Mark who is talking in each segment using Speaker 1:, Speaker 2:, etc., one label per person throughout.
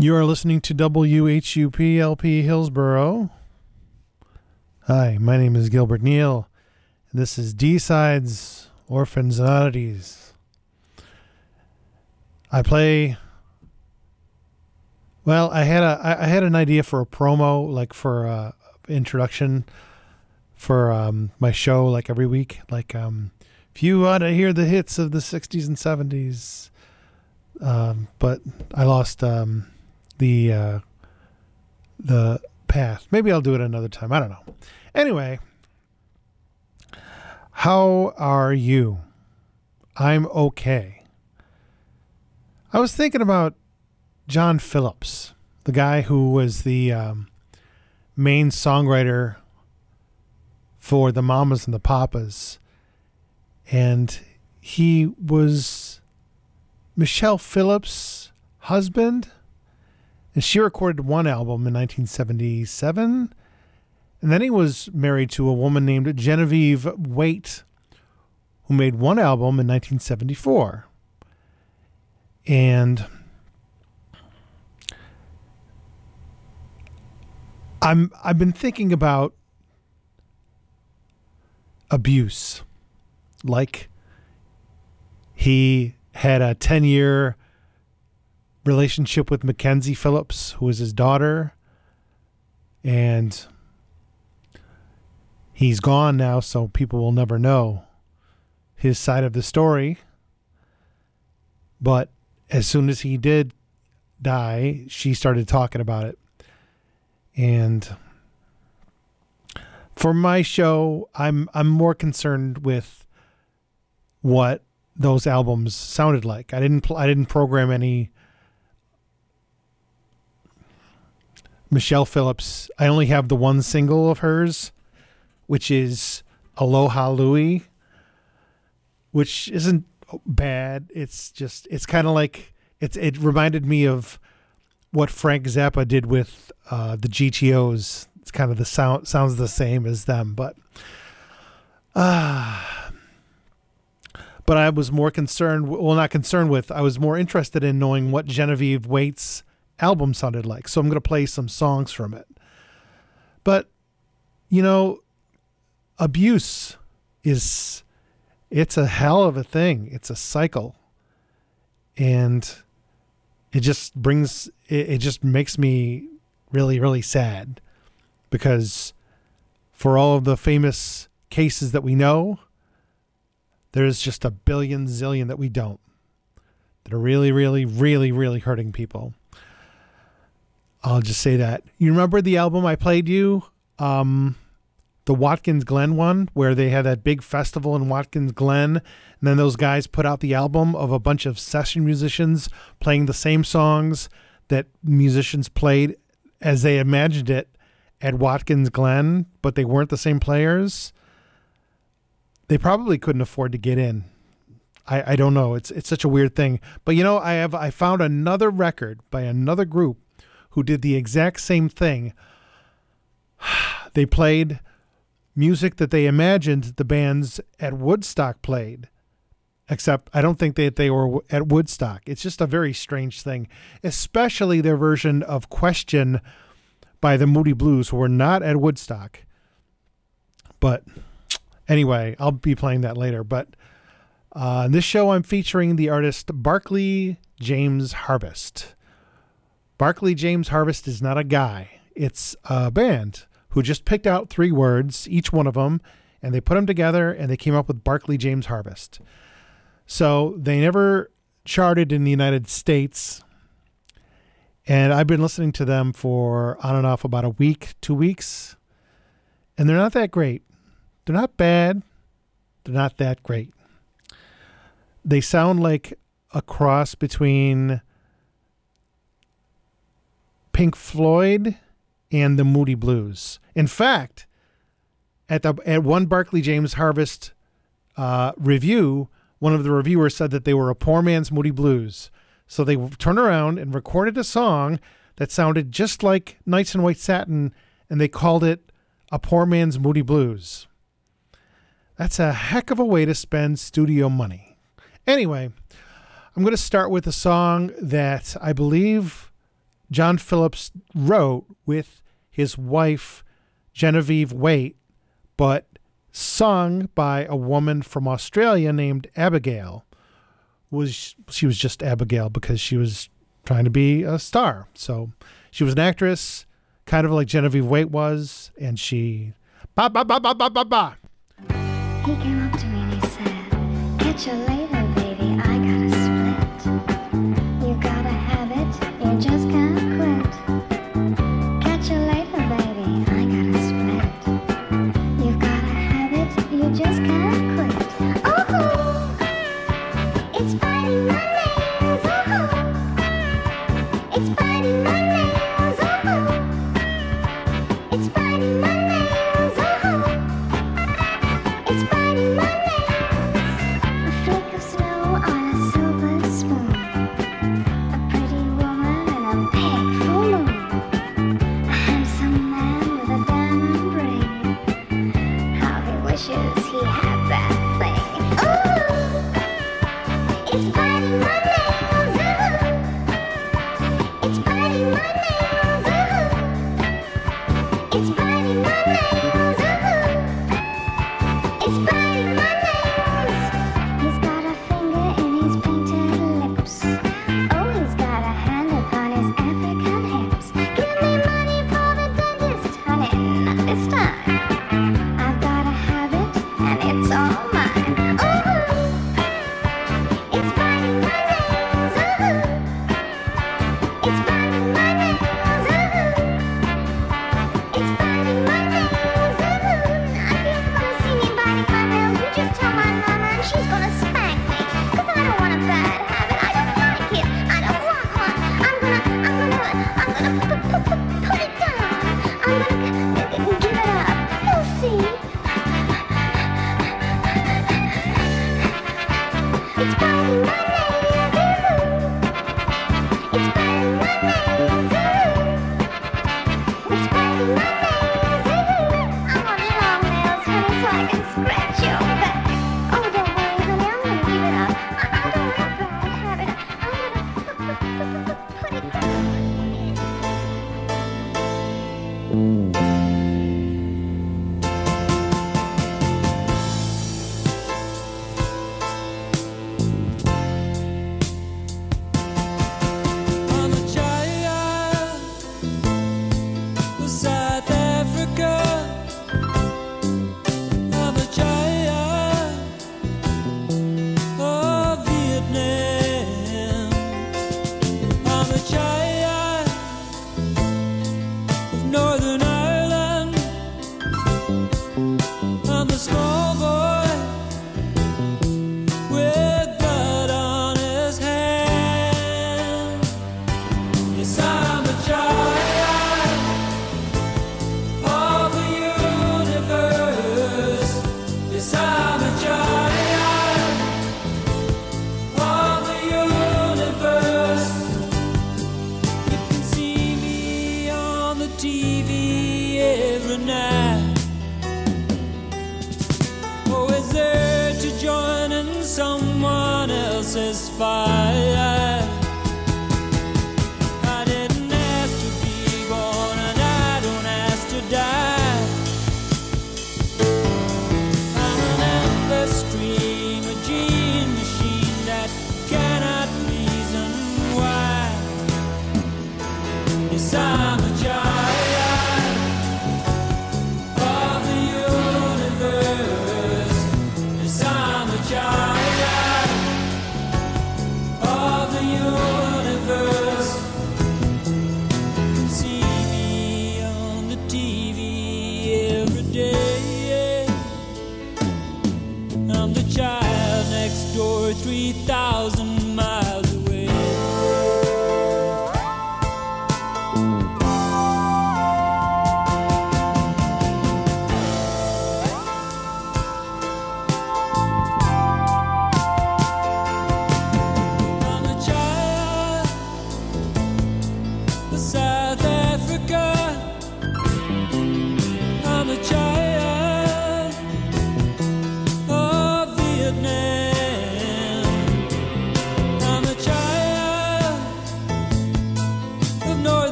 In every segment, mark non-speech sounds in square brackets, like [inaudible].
Speaker 1: You are listening to WHUP LP Hillsboro. Hi, my name is Gilbert Neal. This is D Sides Orphans and Oddities. I play. Well, I had a I I had an idea for a promo, like for a introduction for um, my show, like every week. Like, um, if you want to hear the hits of the '60s and '70s, um, but I lost um, the uh, the path. Maybe I'll do it another time. I don't know. Anyway, how are you? I'm okay. I was thinking about John Phillips, the guy who was the um, main songwriter for the Mamas and the Papas, and he was Michelle Phillips' husband, and she recorded one album in 1977. And then he was married to a woman named Genevieve Waite, who made one album in 1974. And I'm I've been thinking about abuse. Like he had a 10 year relationship with Mackenzie Phillips, who was his daughter. And he's gone now, so people will never know his side of the story. But as soon as he did die, she started talking about it. And for my show, I'm I'm more concerned with what those albums sounded like. I didn't pl- I didn't program any Michelle Phillips. I only have the one single of hers, which is Aloha Louie, which isn't bad. It's just it's kind of like it's it reminded me of what Frank Zappa did with uh, the GTOs. It's kind of the sound sounds the same as them, but uh, but I was more concerned. Well, not concerned with. I was more interested in knowing what Genevieve Waite's album sounded like. So I'm going to play some songs from it. But you know, abuse is it's a hell of a thing. It's a cycle. And it just brings it, it just makes me really really sad because for all of the famous cases that we know there's just a billion zillion that we don't that are really really really really hurting people i'll just say that you remember the album i played you um the Watkins Glen one where they had that big festival in Watkins Glen and then those guys put out the album of a bunch of session musicians playing the same songs that musicians played as they imagined it at Watkins Glen, but they weren't the same players. They probably couldn't afford to get in. I, I don't know. It's it's such a weird thing. But you know, I have I found another record by another group who did the exact same thing. [sighs] They played music that they imagined the bands at Woodstock played. Except I don't think that they were at Woodstock. It's just a very strange thing, especially their version of Question by the Moody Blues, who were not at Woodstock. But anyway, I'll be playing that later. But uh, in this show, I'm featuring the artist Barclay James Harvest. Barclay James Harvest is not a guy, it's a band who just picked out three words, each one of them, and they put them together and they came up with Barclay James Harvest. So they never charted in the United States. And I've been listening to them for on and off about a week, two weeks. And they're not that great. They're not bad. They're not that great. They sound like a cross between Pink Floyd and the Moody Blues. In fact, at the at one Barclay James Harvest uh, review, one of the reviewers said that they were a poor man's Moody Blues. So they turned around and recorded a song that sounded just like Nights in White Satin, and they called it a poor man's Moody Blues. That's a heck of a way to spend studio money. Anyway, I'm going to start with a song that I believe John Phillips wrote with his wife Genevieve Waite, but sung by a woman from Australia named Abigail. Was she was just Abigail because she was trying to be a star. So she was an actress, kind of like Genevieve Waite was, and she ba ba ba ba ba ba ba.
Speaker 2: He came up to me and he said, "Catch you later, baby. I gotta." Put it down.
Speaker 3: Mm.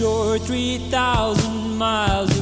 Speaker 3: Door, three thousand miles away.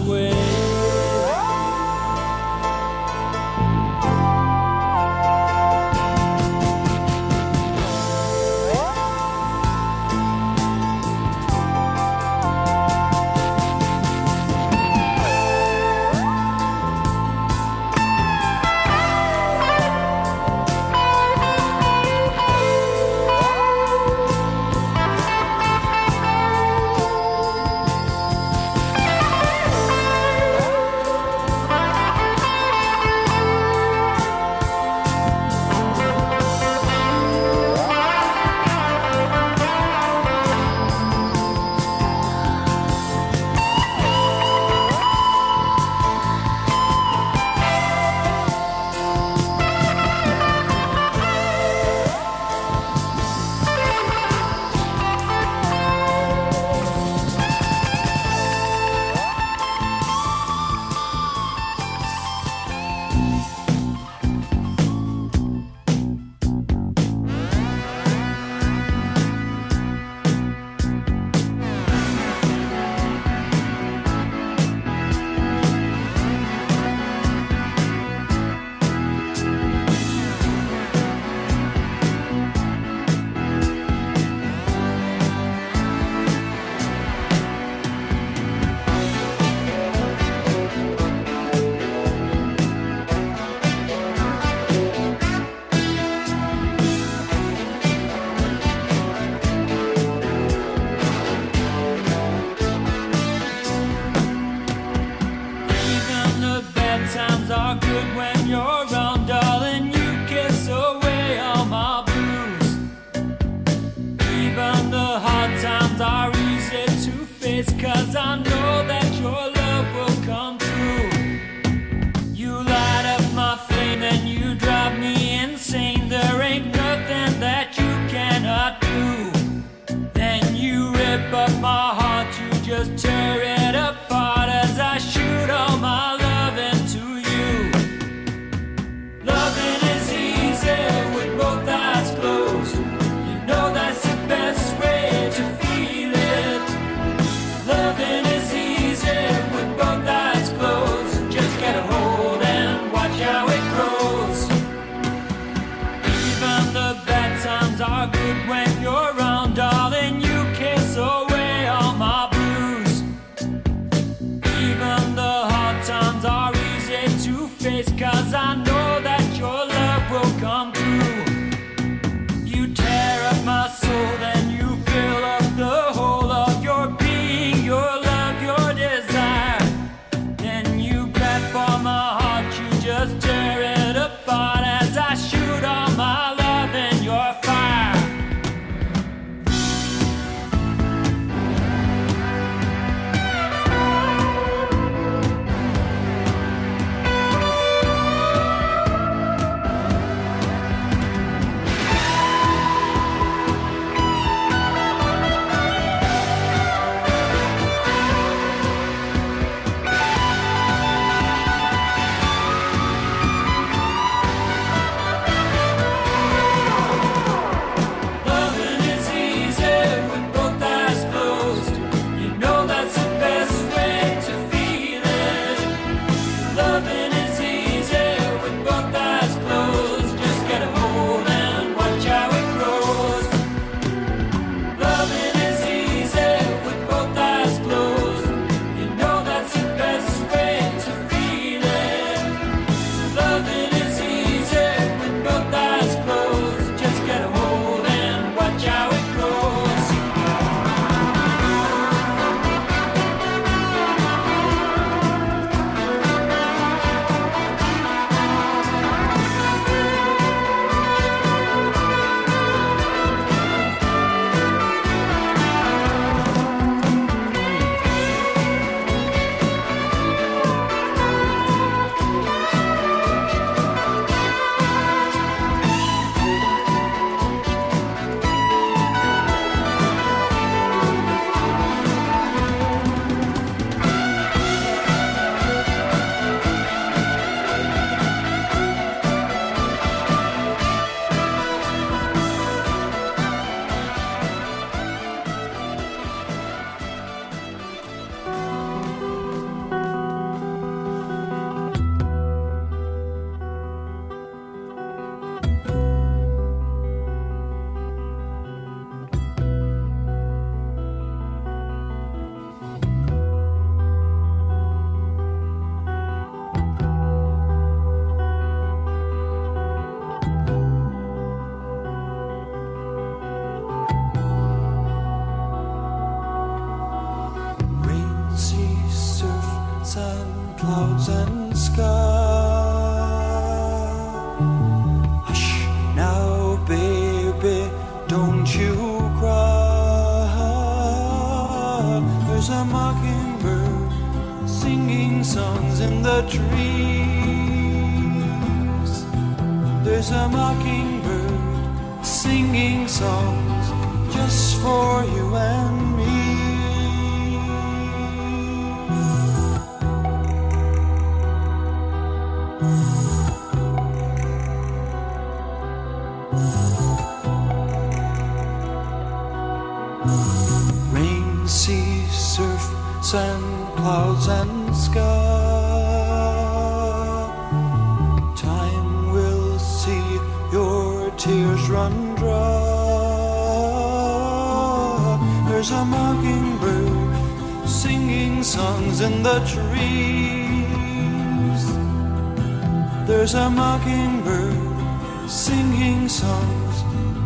Speaker 4: There's a mockingbird singing songs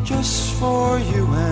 Speaker 4: just for you and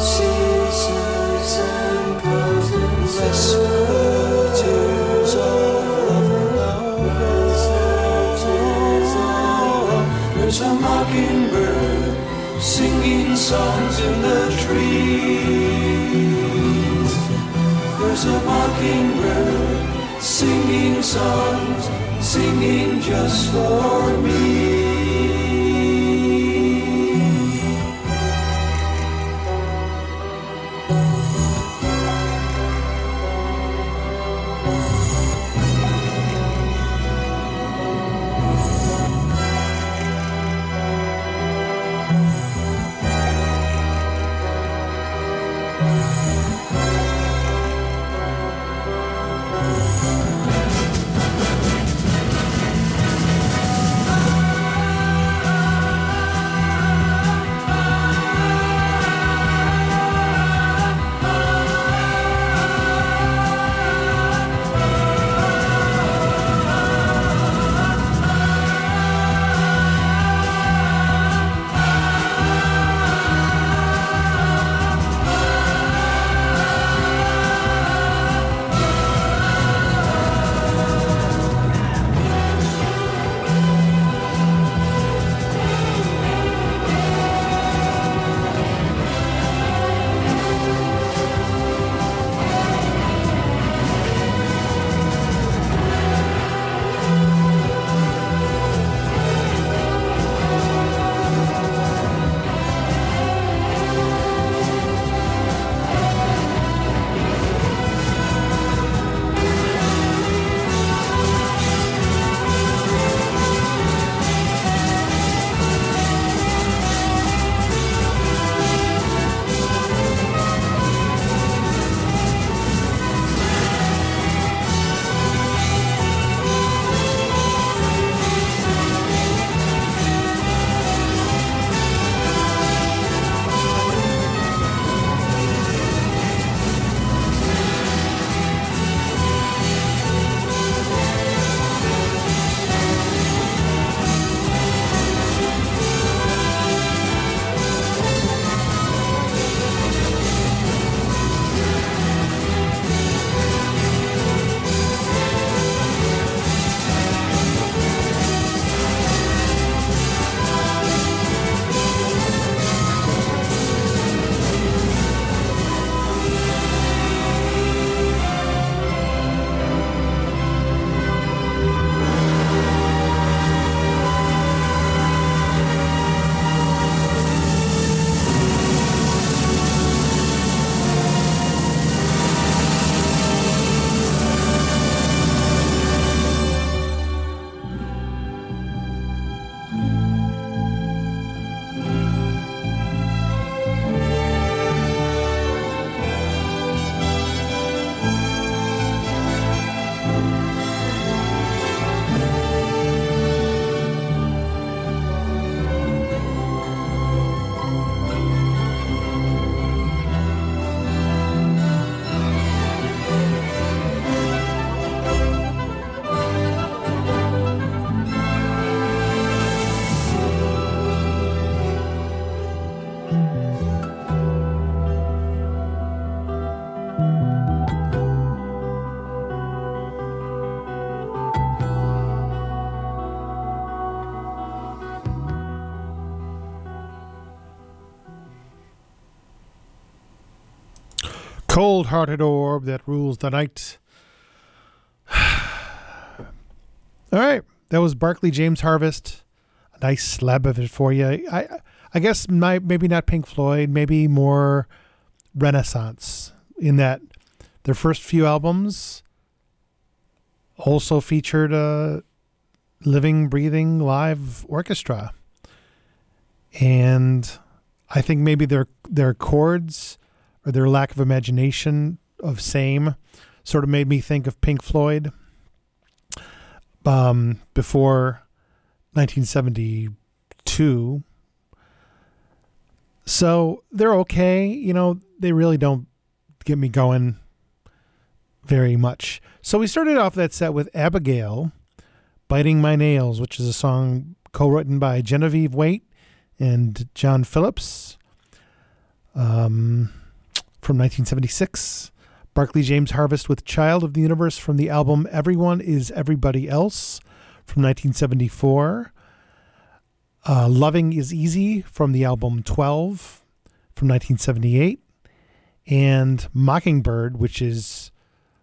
Speaker 4: singing just for me.
Speaker 1: Cold hearted orb that rules the night. [sighs] All right. That was Barclay James Harvest. A nice slab of it for you. I I guess my, maybe not Pink Floyd, maybe more Renaissance in that their first few albums also featured a living, breathing live orchestra. And I think maybe their their chords or their lack of imagination of same sort of made me think of Pink Floyd um, before 1972. So they're okay. You know, they really don't get me going very much. So we started off that set with Abigail, Biting My Nails, which is a song co written by Genevieve Waite and John Phillips um, from 1976. Barclay James Harvest with Child of the Universe from the album Everyone is Everybody Else from 1974. Uh, Loving is Easy from the album 12 from 1978. And Mockingbird, which is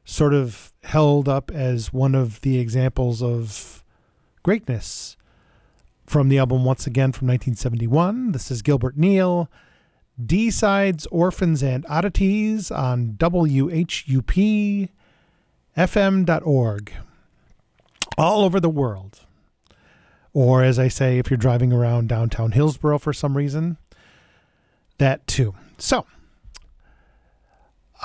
Speaker 1: sort of held up as one of the examples of greatness from the album once again from 1971. This is Gilbert Neal. D sides, orphans, and oddities on WHUP FM.org all over the world. Or, as I say, if you're driving around downtown Hillsboro for some reason, that too. So,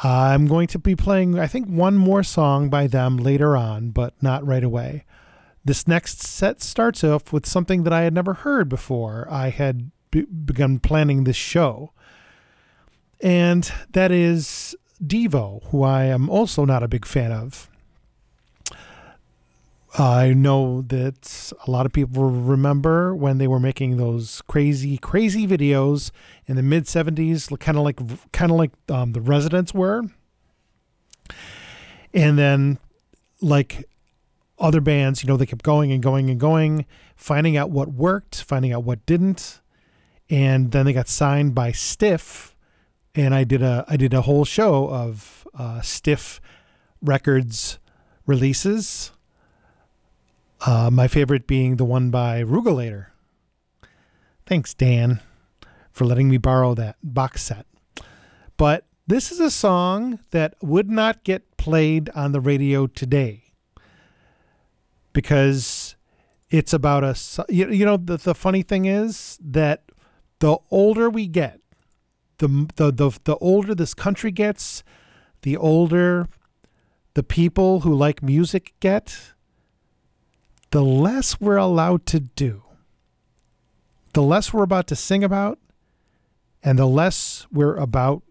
Speaker 1: I'm going to be playing, I think, one more song by them later on, but not right away. This next set starts off with something that I had never heard before. I had be- begun planning this show, and that is Devo, who I am also not a big fan of. I know that a lot of people remember when they were making those crazy, crazy videos in the mid '70s, kind of like, kind of like um, the Residents were, and then like other bands, you know, they kept going and going and going, finding out what worked, finding out what didn't, and then they got signed by Stiff, and I did a I did a whole show of uh, Stiff Records releases. Uh, my favorite being the one by Rugulator. Thanks, Dan, for letting me borrow that box set. But this is a song that would not get played on the radio today because it's about a. You, you know, the, the funny thing is that the older we get, the, the the the older this country gets, the older the people who like music get, the less we're allowed to do. The less we're about to sing about, and the less we're about,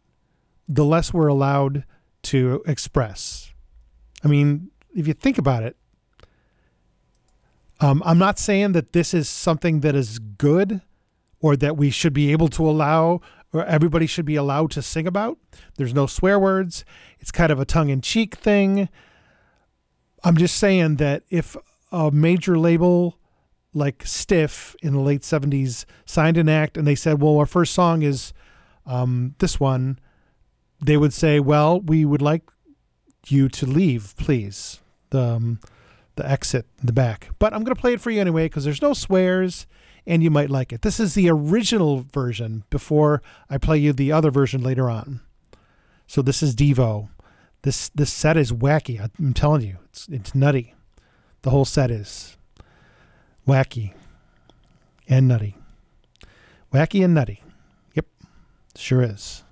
Speaker 1: the less we're allowed to express. I mean, if you think about it, um, I'm not saying that this is something that is good or that we should be able to allow everybody should be allowed to sing about. There's no swear words. It's kind of a tongue in cheek thing. I'm just saying that if a major label like Stiff in the late 70s signed an act and they said, well, our first song is um, this one, they would say, well, we would like you to leave, please. The, um, the exit in the back. But I'm going to play it for you anyway because there's no swears and you might like it. This is the original version before I play you the other version later on. So this is Devo. This this set is wacky. I'm telling you, it's it's nutty. The whole set is wacky and nutty. Wacky and nutty. Yep, sure is.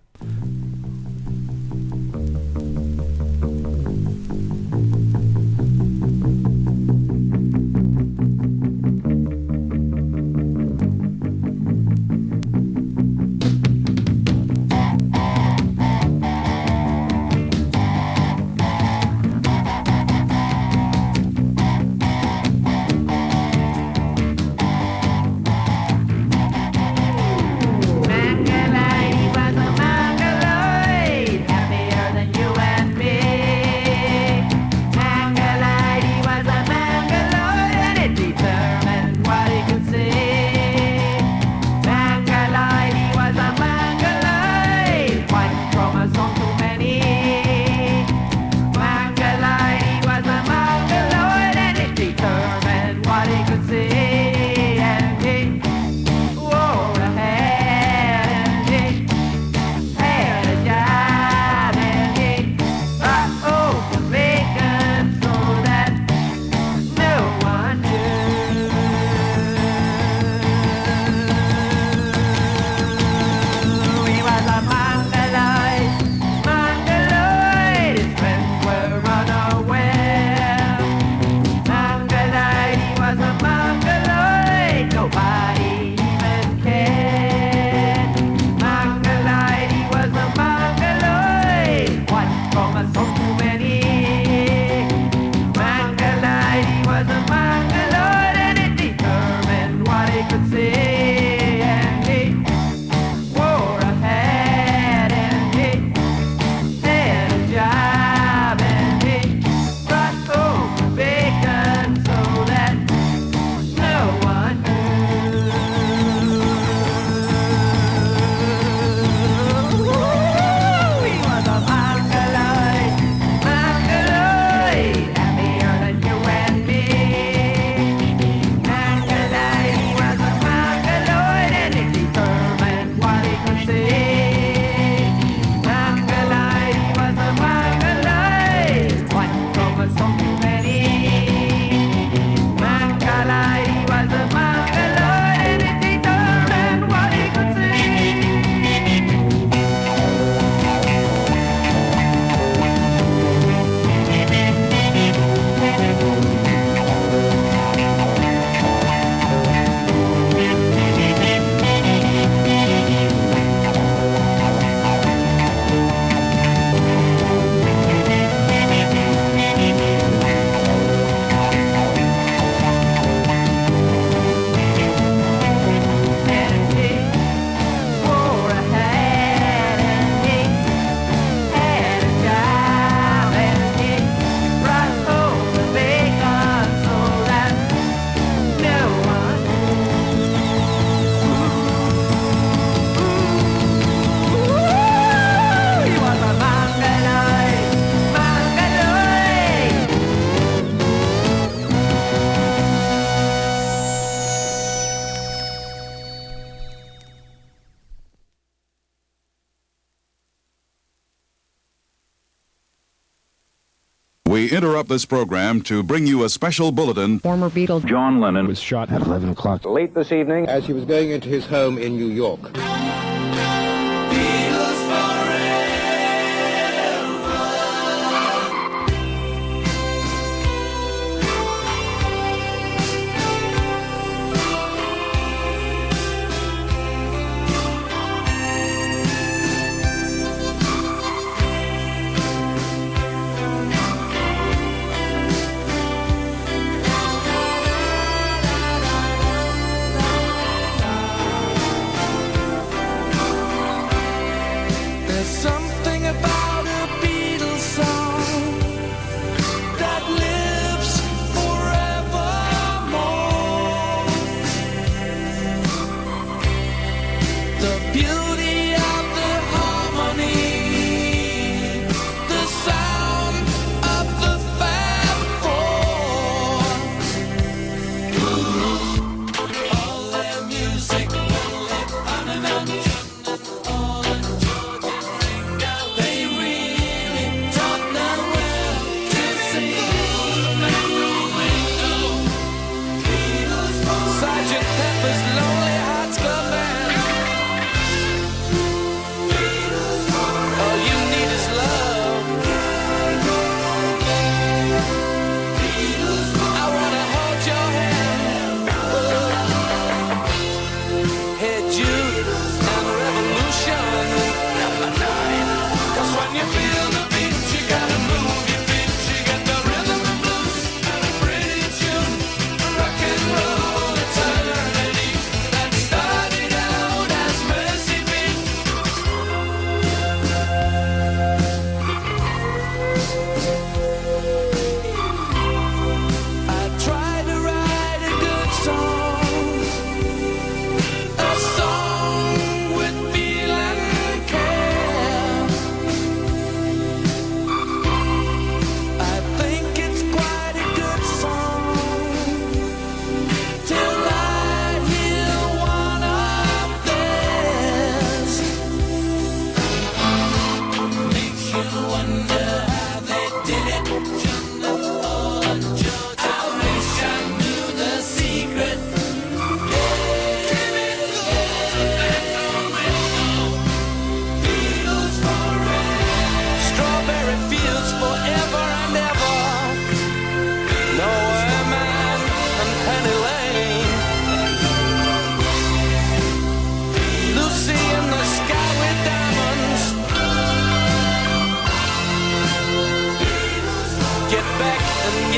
Speaker 5: interrupt this program to bring you a special bulletin.
Speaker 6: Former Beatle
Speaker 7: John Lennon
Speaker 8: was shot at 11 o'clock
Speaker 9: late this evening
Speaker 10: as he was going into his home in New York.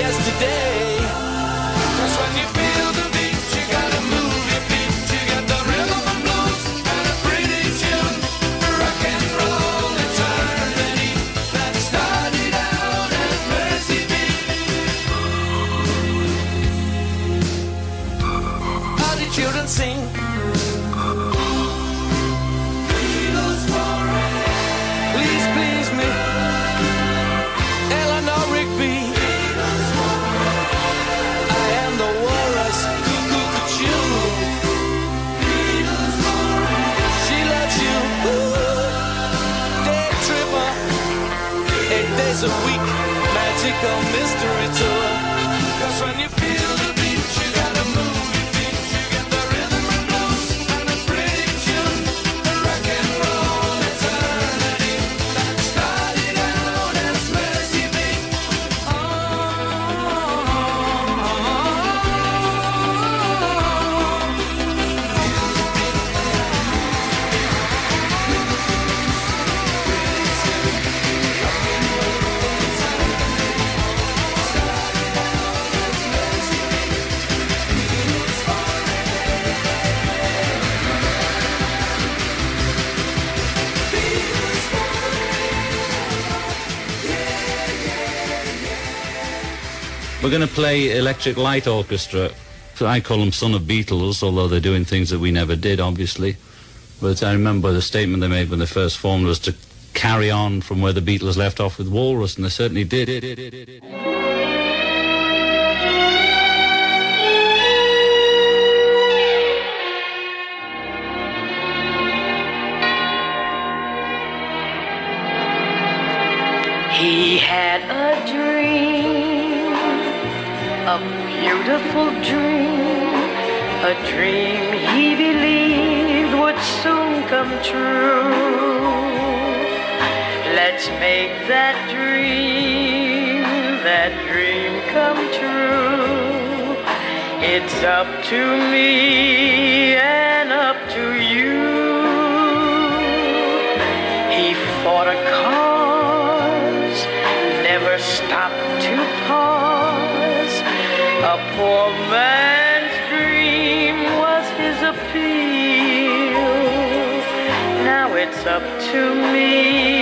Speaker 4: yesterday.
Speaker 11: going to play Electric Light Orchestra. So I call them Son of Beatles, although they're doing things that we never did, obviously. But I remember the statement they made when they first formed was to carry on from where the Beatles left off with Walrus, and they certainly did.
Speaker 6: wonderful dream, a dream he believed would soon come true. Let's make that dream, that dream come true. It's up to me. poor man's dream was his appeal. Now it's up to me.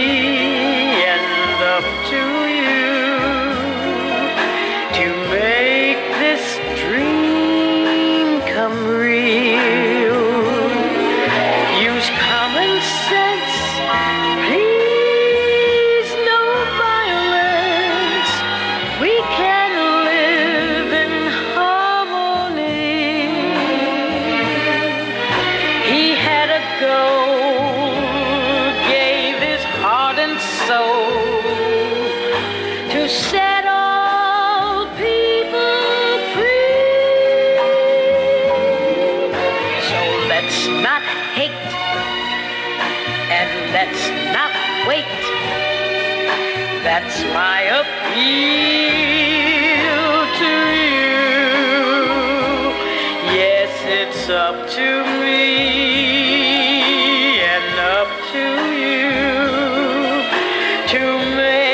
Speaker 6: to me.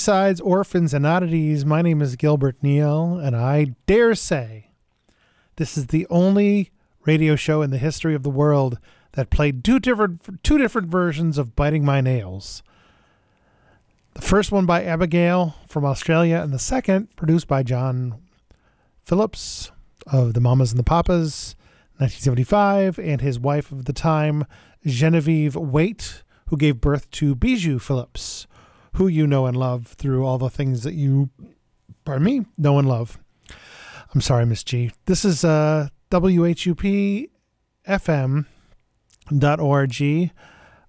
Speaker 1: D sides, orphans, and oddities. My name is Gilbert Neal, and I dare say this is the only radio show in the history of the world that played two different two different versions of "Biting My Nails." The first one by Abigail from Australia, and the second produced by John Phillips of the Mamas and the Papas, 1975, and his wife of the time, Genevieve Waite, who gave birth to Bijou Phillips, who you know and love through all the things that you, pardon me, know and love. I'm sorry, Miss G. This is uh, WHUP FM.org.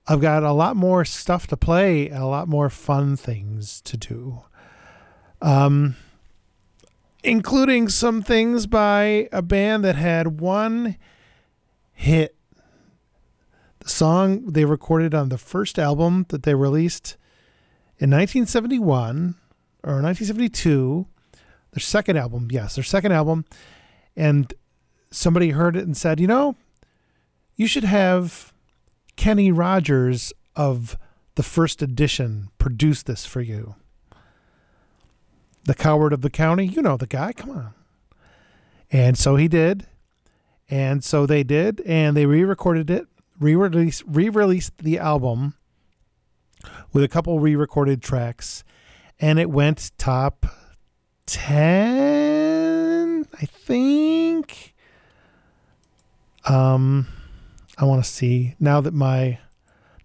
Speaker 1: I've got a lot more stuff to play, a lot more fun things to do. Um, including some things by a band that had one hit. The song they recorded on the first album that they released in 1971 or 1972. Their second album, yes, their second album. And somebody heard it and said, you know, you should have Kenny Rogers of the first edition produce this for you. The coward of the county, you know the guy, come on. And so he did. And so they did, and they re-recorded it, re-released re-released the album with a couple re-recorded tracks, and it went top ten, I think. Um, I want to see now that my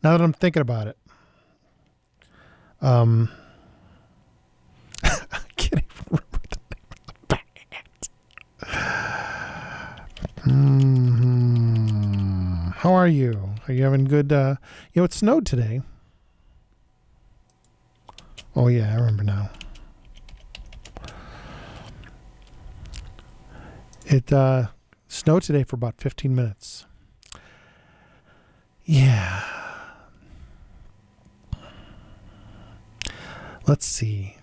Speaker 1: now that I'm thinking about it. Um, [laughs] I can't even remember the name of the band. Mhm. How are you? Are you having good? Uh, you know, it snowed today. Oh yeah, I remember now. It uh, snowed today for about 15 minutes. Yeah. Let's see.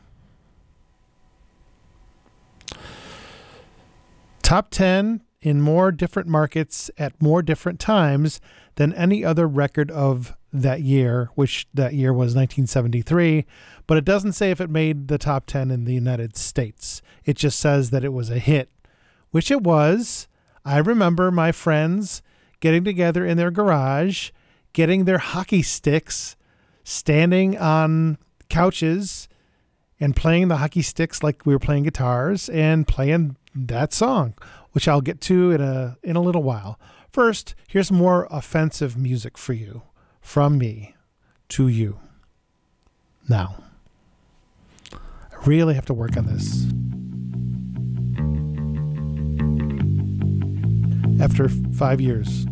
Speaker 1: Top 10 in more different markets at more different times than any other record of that year, which that year was 1973. But it doesn't say if it made the top 10 in the United States. It just says that it was a hit, which it was. I remember my friends getting together in their garage, getting their hockey sticks, standing on couches and playing the hockey sticks like we were playing guitars and playing that song, which I'll get to in a in a little while. First, here's more offensive music for you from me to you. Now, I really have to work on this. After 5 years.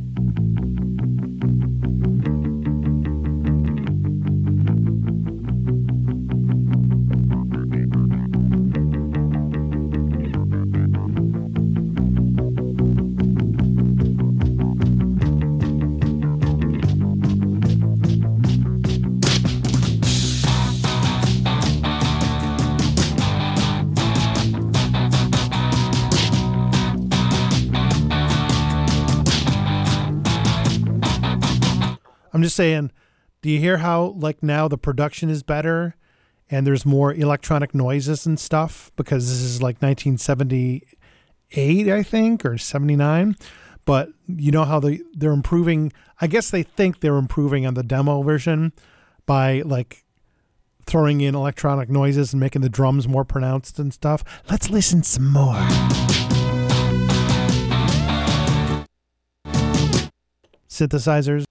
Speaker 1: Just saying, do you hear how like now the production is better and there's more electronic noises and stuff because this is like 1978 I think or 79 but you know how they they're improving I guess they think they're improving on the demo version by like throwing in electronic noises and making the drums more pronounced and stuff. Let's listen some more. Synthesizers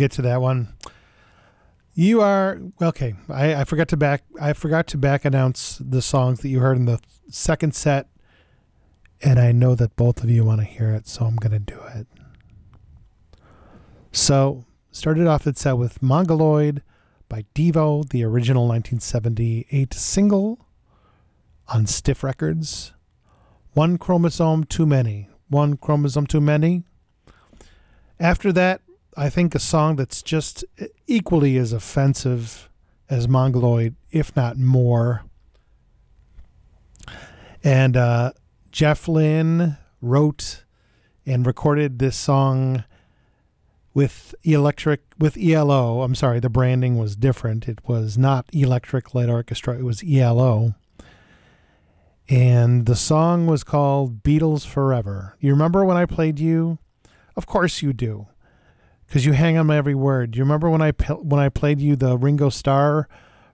Speaker 12: get to that
Speaker 1: one. You are okay. I, I forgot to back. I forgot to back announce the songs that you heard in the second set, and I know that both of you want to hear it, so I'm gonna do it. So started off the set with Mongoloid by Devo, the original 1978 single on Stiff Records. One chromosome too many. One chromosome too many. After that, I think a song that's just equally as offensive as Mongoloid, if not more. And uh, Jeff Lynne wrote and recorded this song with electric with ELO. I'm sorry, the branding was different. It was not Electric Light Orchestra. It was ELO. And the song was called Beatles Forever. You remember when I played you? Of course you do because you hang on my every word. Do you remember when I when I played you the Ringo Starr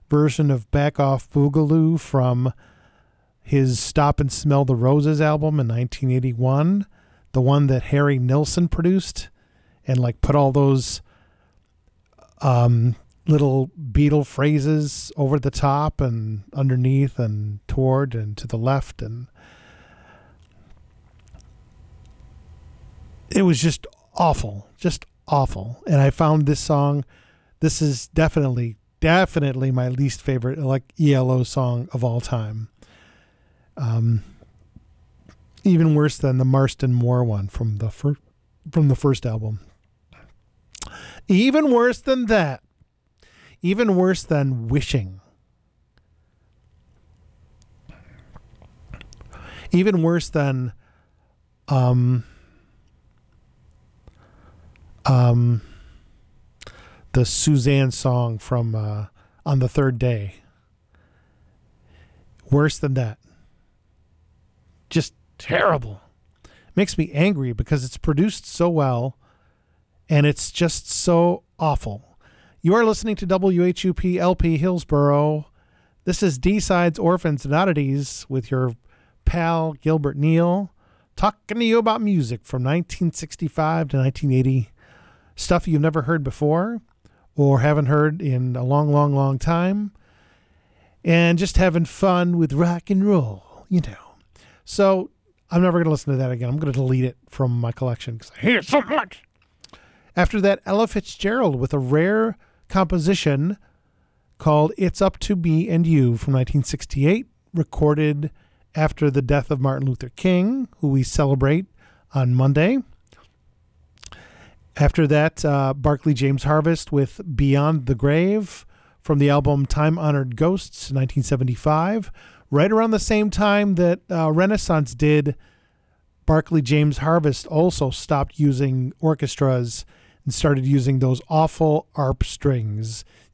Speaker 1: version of "Back Off Boogaloo" from his "Stop and Smell the Roses" album in 1981, the one that Harry Nilsson produced and like put all those um, little Beatle phrases over the top and underneath and toward and to the left and it was just awful, just awful. And I found this song. This is definitely, definitely my least favorite like ELO song of all time. Um, even worse than the Marston Moor one from the first from the first album. Even worse than that. Even worse than wishing. Even worse than um um the Suzanne song from uh, on the third day. Worse than that. Just terrible. Makes me angry because it's produced so well and it's just so awful. You are listening to WHUP LP Hillsborough. This is D Sides Orphans and Oddities with your pal Gilbert Neal talking to you about music from 1965 to 1980 stuff you've never heard before or haven't heard in a long, long, long time, and just having fun with rock and roll, you know. So I'm never going to listen to that again. I'm going to delete it from my collection because I hate it so much. After that, Ella Fitzgerald with a rare composition called It's Up to Me and You from 1968, recorded after the death of Martin Luther King, who we celebrate on Monday. After that, uh, Barclay James Harvest with Beyond the Grave from the album Time Honored Ghosts, 1975. Right around the same time that uh, Renaissance did, Barclay James Harvest also stopped using orchestras and started using those awful arp strings. [sighs]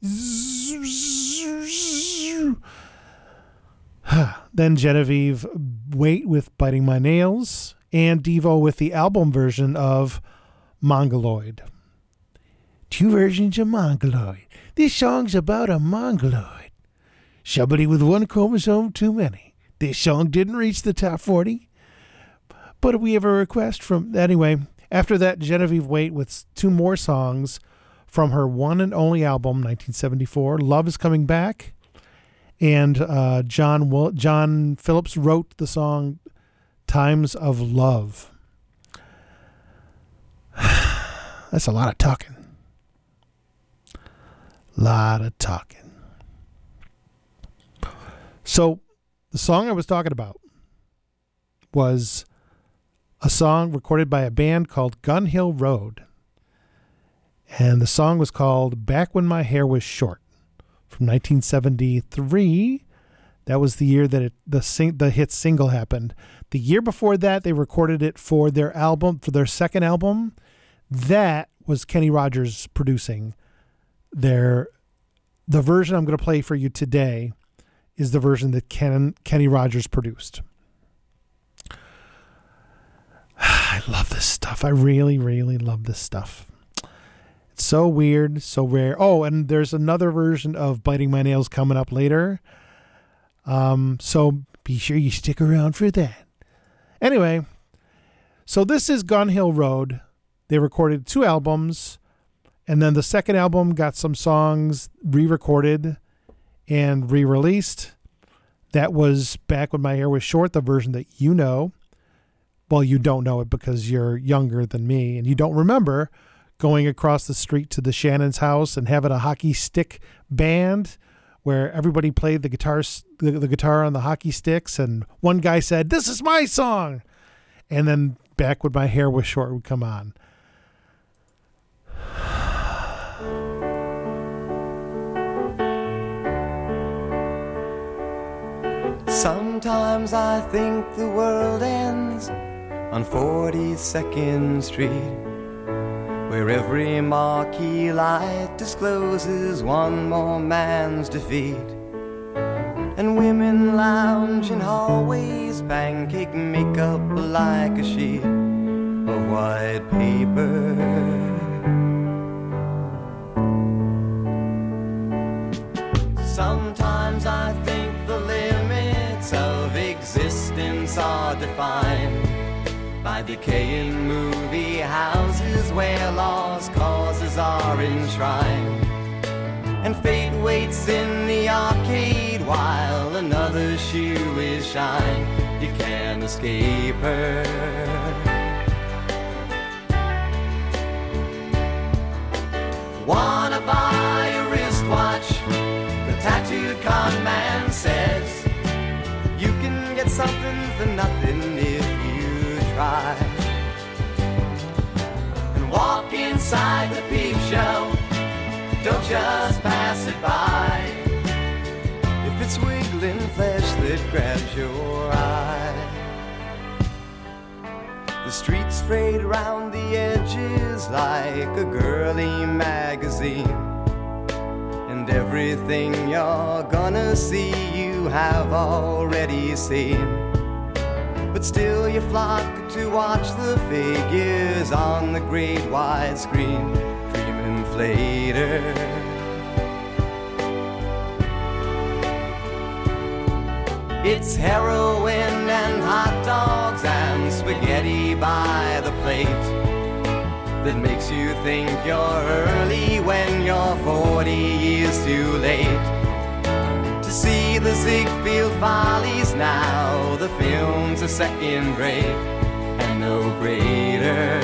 Speaker 1: then Genevieve Waite with Biting My Nails, and Devo with the album version of Mongoloid. Two versions of Mongoloid. This song's about a Mongoloid. Somebody with one chromosome too many. This song didn't reach the top 40. But we have a request from. Anyway, after that, Genevieve Waite with two more songs from her one and only album, 1974, Love is Coming Back. And uh, John, Will- John Phillips wrote the song Times of Love. [sighs] That's a lot of talking. Lot of talking. So, the song I was talking about was a song recorded by a band called Gun Hill Road. And the song was called Back When My Hair Was Short from 1973. That was the year that it, the sing, the hit single happened. The year before that, they recorded it for their album, for their second album. That was Kenny Rogers producing. Their the version I'm going to play for you today is the version that Ken, Kenny Rogers produced. [sighs] I love this stuff. I really, really love this stuff. It's so weird, so rare. Oh, and there's another version of Biting My Nails coming up later. Um, so be sure you stick around for that. Anyway, so this is Gun Hill Road. They recorded two albums, and then the second album got some songs re recorded and re released. That was back when my hair was short, the version that you know. Well, you don't know it because you're younger than me and you don't remember going across the street to the Shannon's house and having a hockey stick band where everybody played the guitar the, the guitar on the hockey sticks and one guy said, "This is my song." And then back when my hair was short would come on.
Speaker 8: Sometimes I think the world ends on 42nd Street, where every marquee light discloses one more man's defeat. And women lounge in hallways, pancake makeup like a sheet of white paper. by decaying movie houses where lost causes are enshrined. And fate waits in the arcade while another shoe is shined. You can't escape her. Wanna buy a wristwatch? The tattooed con man says you can get something for nothing. And walk inside the peep show. Don't just pass it by. If it's wiggling flesh that grabs your eye. The streets frayed around the edges like a girly magazine. And everything you're gonna see, you have already seen. But still, you flock to watch the figures on the great widescreen, dream inflator. It's heroin and hot dogs and spaghetti by the plate that makes you think you're early when you're 40 years too late. See the Ziegfeld follies now, the films a second rate and no greater.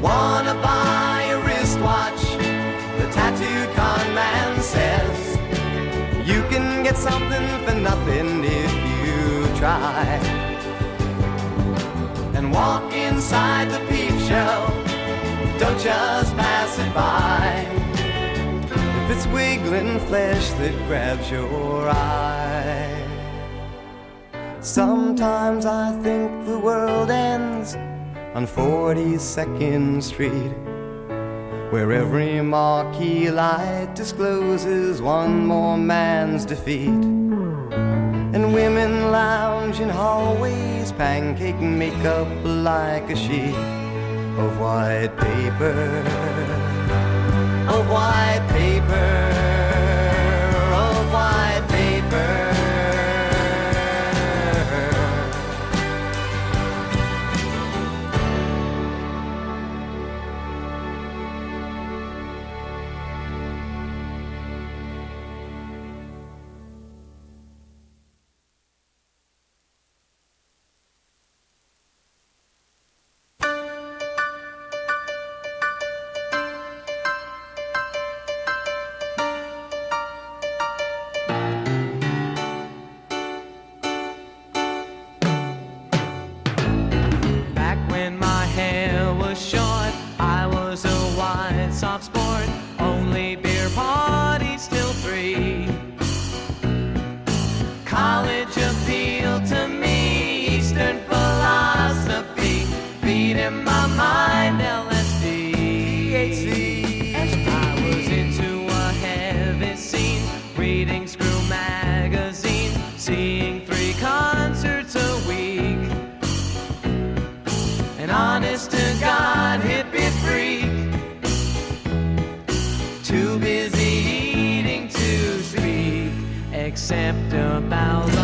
Speaker 8: Wanna buy a wristwatch? The tattooed con man says you can get something for nothing if you try. And walk inside the peep show. Don't just pass it's wiggling flesh that grabs your eye. Sometimes I think the world ends on 42nd Street, where every marquee light discloses one more man's defeat. And women lounge in hallways, pancake makeup like a sheet of white paper, of white paper,
Speaker 13: except about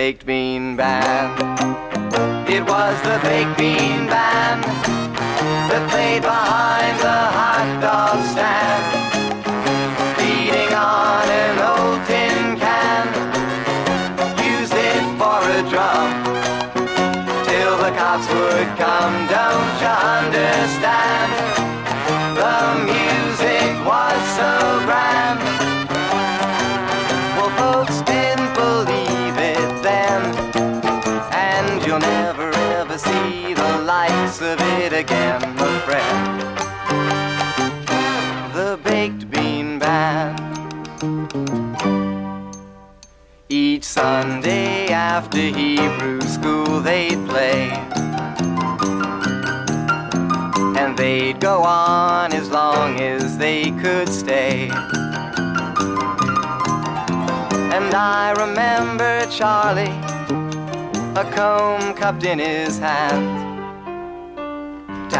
Speaker 8: Baked Bean Band. It was the Baked Bean Band that played behind again, my friend. The Baked Bean Band. Each Sunday after Hebrew school they'd play. And they'd go on as long as they could stay. And I remember Charlie, a comb cupped in his hand,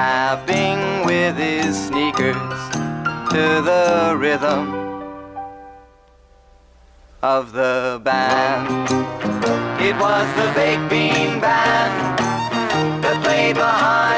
Speaker 8: tapping with his sneakers to the rhythm of the band. It was the Baked Bean Band that played behind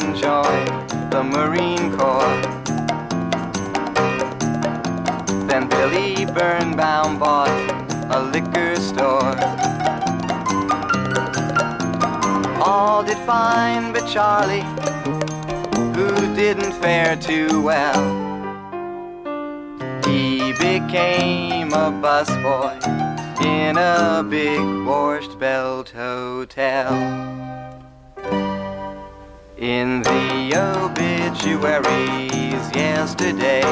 Speaker 8: Joined the Marine Corps. Then Billy Birnbaum bought a liquor store. All did fine but Charlie, who didn't fare too well. He became a busboy in a big Borscht Belt hotel. In the obituaries yesterday,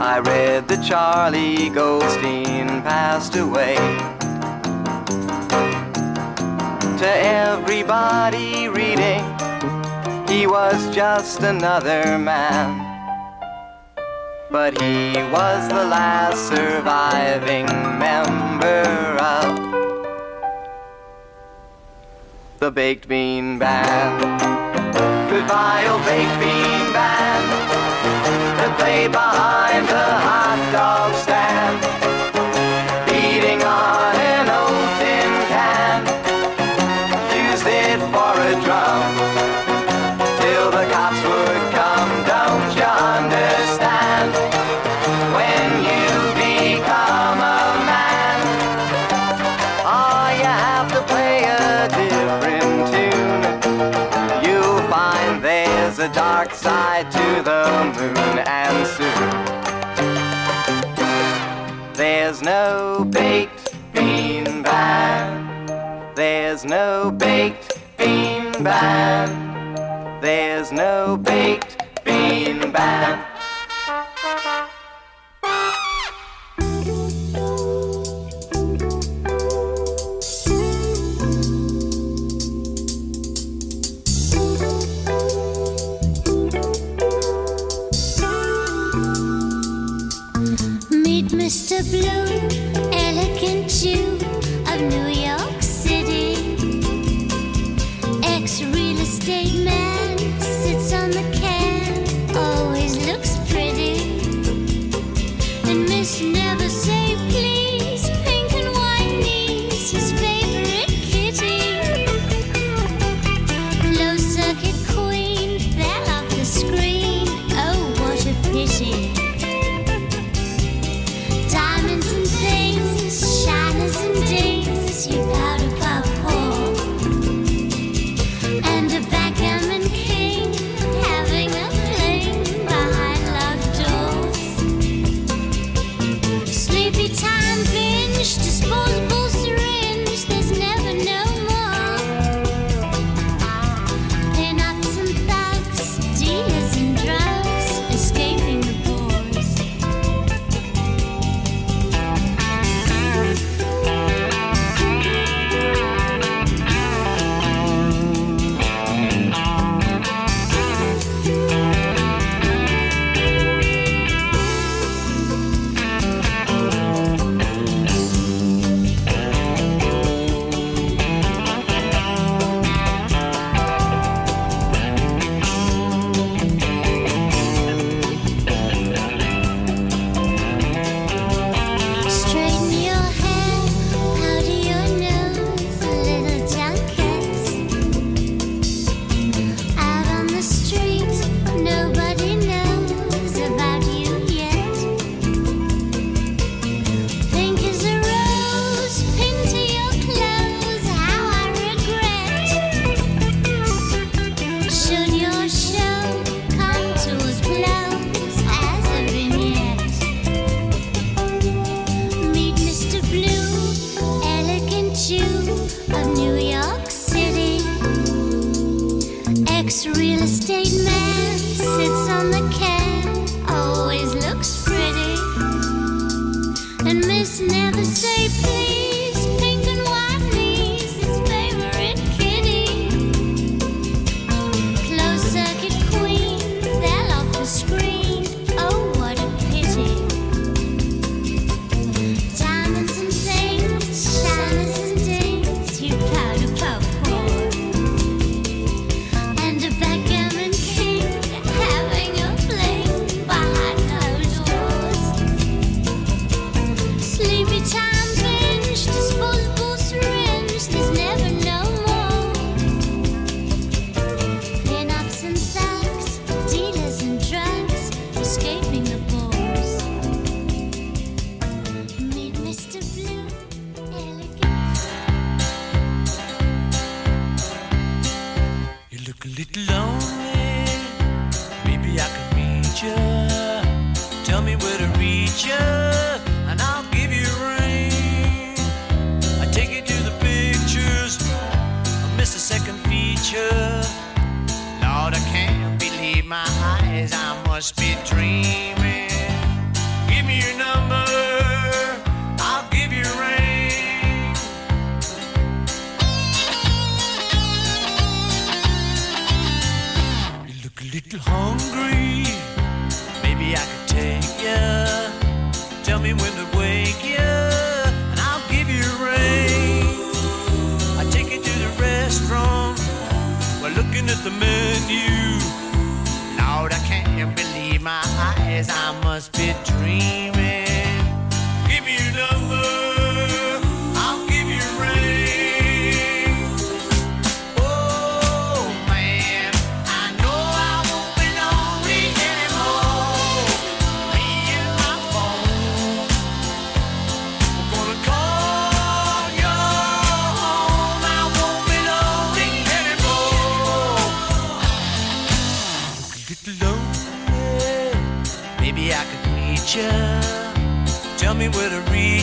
Speaker 8: I read that Charlie Goldstein passed away. To everybody reading, he was just another man. But he was the last surviving member of the Baked Bean Band. Goodbye, old Baked Bean Band that played behind the hot dog There's no baked bean ban. There's no baked bean ban.
Speaker 12: Mr. Blue, elegant Jew. real estate man sits on
Speaker 14: looking at the menu. Lord, I can't believe my eyes. I must be dreaming.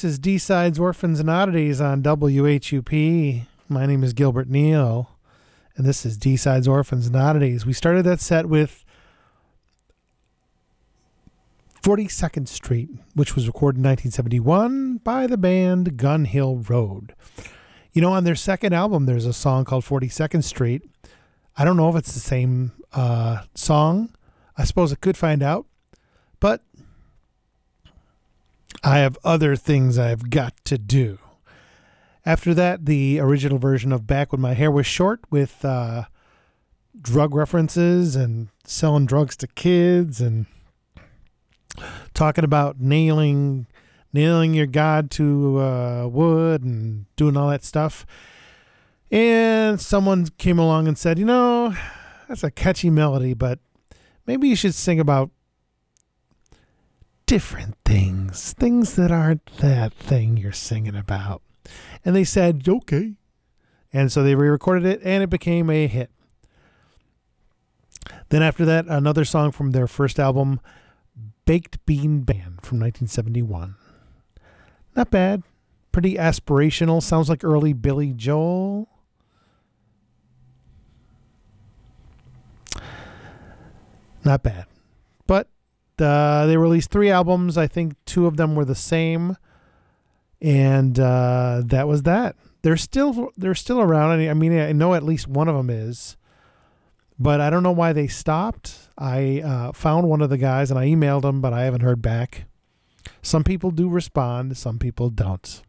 Speaker 1: this is D Sides Orphans and Oddities on WHUP. My name is Gilbert Neal, and this is D Sides Orphans and Oddities. We started that set with 42nd Street, which was recorded in 1971 by the band Gun Hill Road. You know, on their second album, there's a song called 42nd Street. I don't know if it's the same uh, song. I suppose I could find out. But I have other things I've got to do. After that, the original version of Back When My Hair Was Short with uh, drug references and selling drugs to kids and talking about nailing nailing your god to uh, wood and doing all that stuff. And someone came along and said, you know, that's a catchy melody, but maybe you should sing about different things, things that aren't that thing you're singing about. And they said, okay. And so they re recorded it and it became a hit. Then after that, another song from their first album, Baked Bean Band from 1971. Not bad. Pretty aspirational. Sounds like early Billy Joel. Not bad. But uh, they released three albums. I think two of them were the same. And uh, that was that. They're still they're still around. I mean, I know at least one of them is, but I don't know why they stopped. I uh, found one of the guys and I emailed him, but I haven't heard back. Some people do respond, some people don't.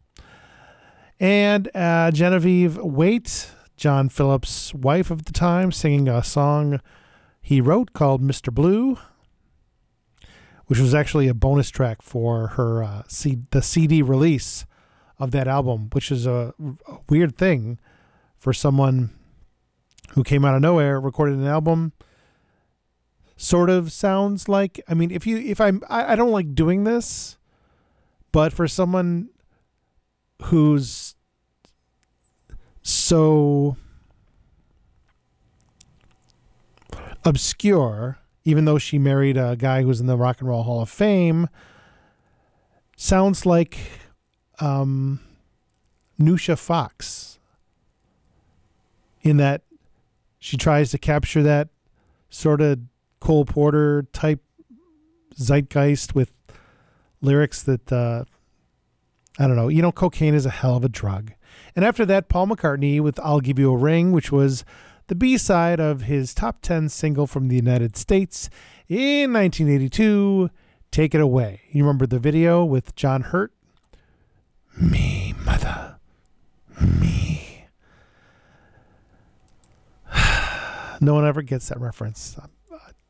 Speaker 1: And uh, Genevieve Waite, John Phillips' wife of the time, singing a song he wrote called Mr. Blue, which was actually a bonus track for her uh, C- the CD release of that album, which is a, a weird thing for someone who came out of nowhere, recorded an album. Sort of sounds like I mean, if you if I'm I, I don't like doing this, but for someone who's so obscure, even though she married a guy who's in the Rock and Roll Hall of Fame, sounds like um, Noosha Fox. In that she tries to capture that sort of Cole Porter type zeitgeist with lyrics that uh, I don't know. You know, cocaine is a hell of a drug. And after that, Paul McCartney with I'll Give You a Ring, which was the B side of his top 10 single from the United States in 1982, Take It Away. You remember the video with John Hurt? Me, mother. Me. [sighs] no one ever gets that reference.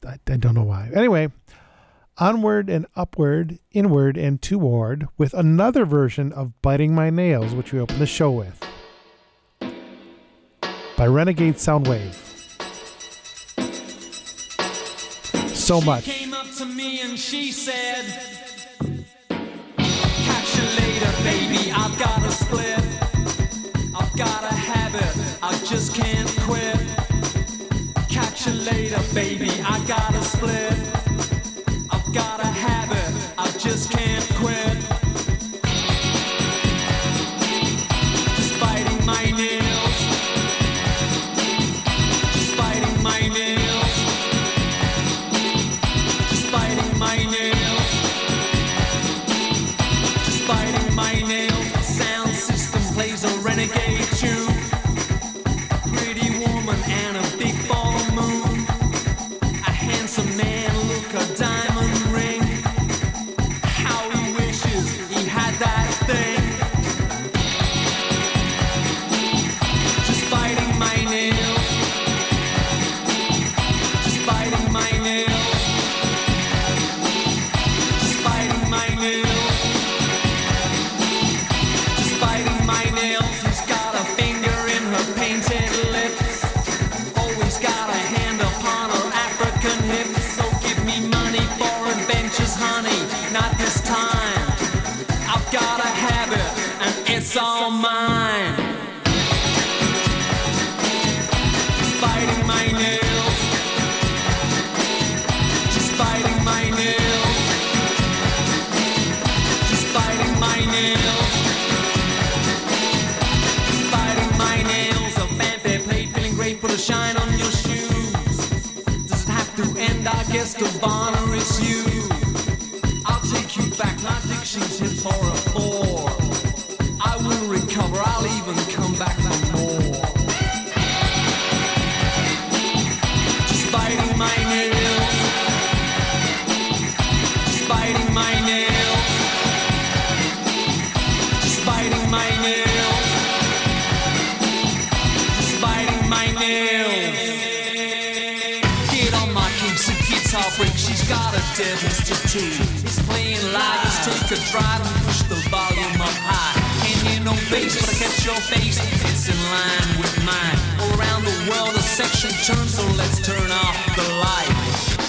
Speaker 1: I, I don't know why. Anyway, onward and upward, inward and toward, with another version of Biting My Nails, which we open the show with. By Renegade Soundwave. So much.
Speaker 15: came up to me and she said, Catch you later, baby. I've got a split. I've got a habit. I just can't quit. Catch you later, baby. I got a split. I've got a habit. I just can't quit. It's all mine. Biting my nails. Just biting my nails. Just biting my nails. Biting my nails. A played, feeling shine on your shoes. Does it have to end? I guess the honor is you. I'll take you back, my addiction's hit tattoo. It's playing live. Let's take a drive and push the volume up high. Can't hear no bass, but I catch your face. It's in line with mine. Around the world, a section turns, so let's turn off the light.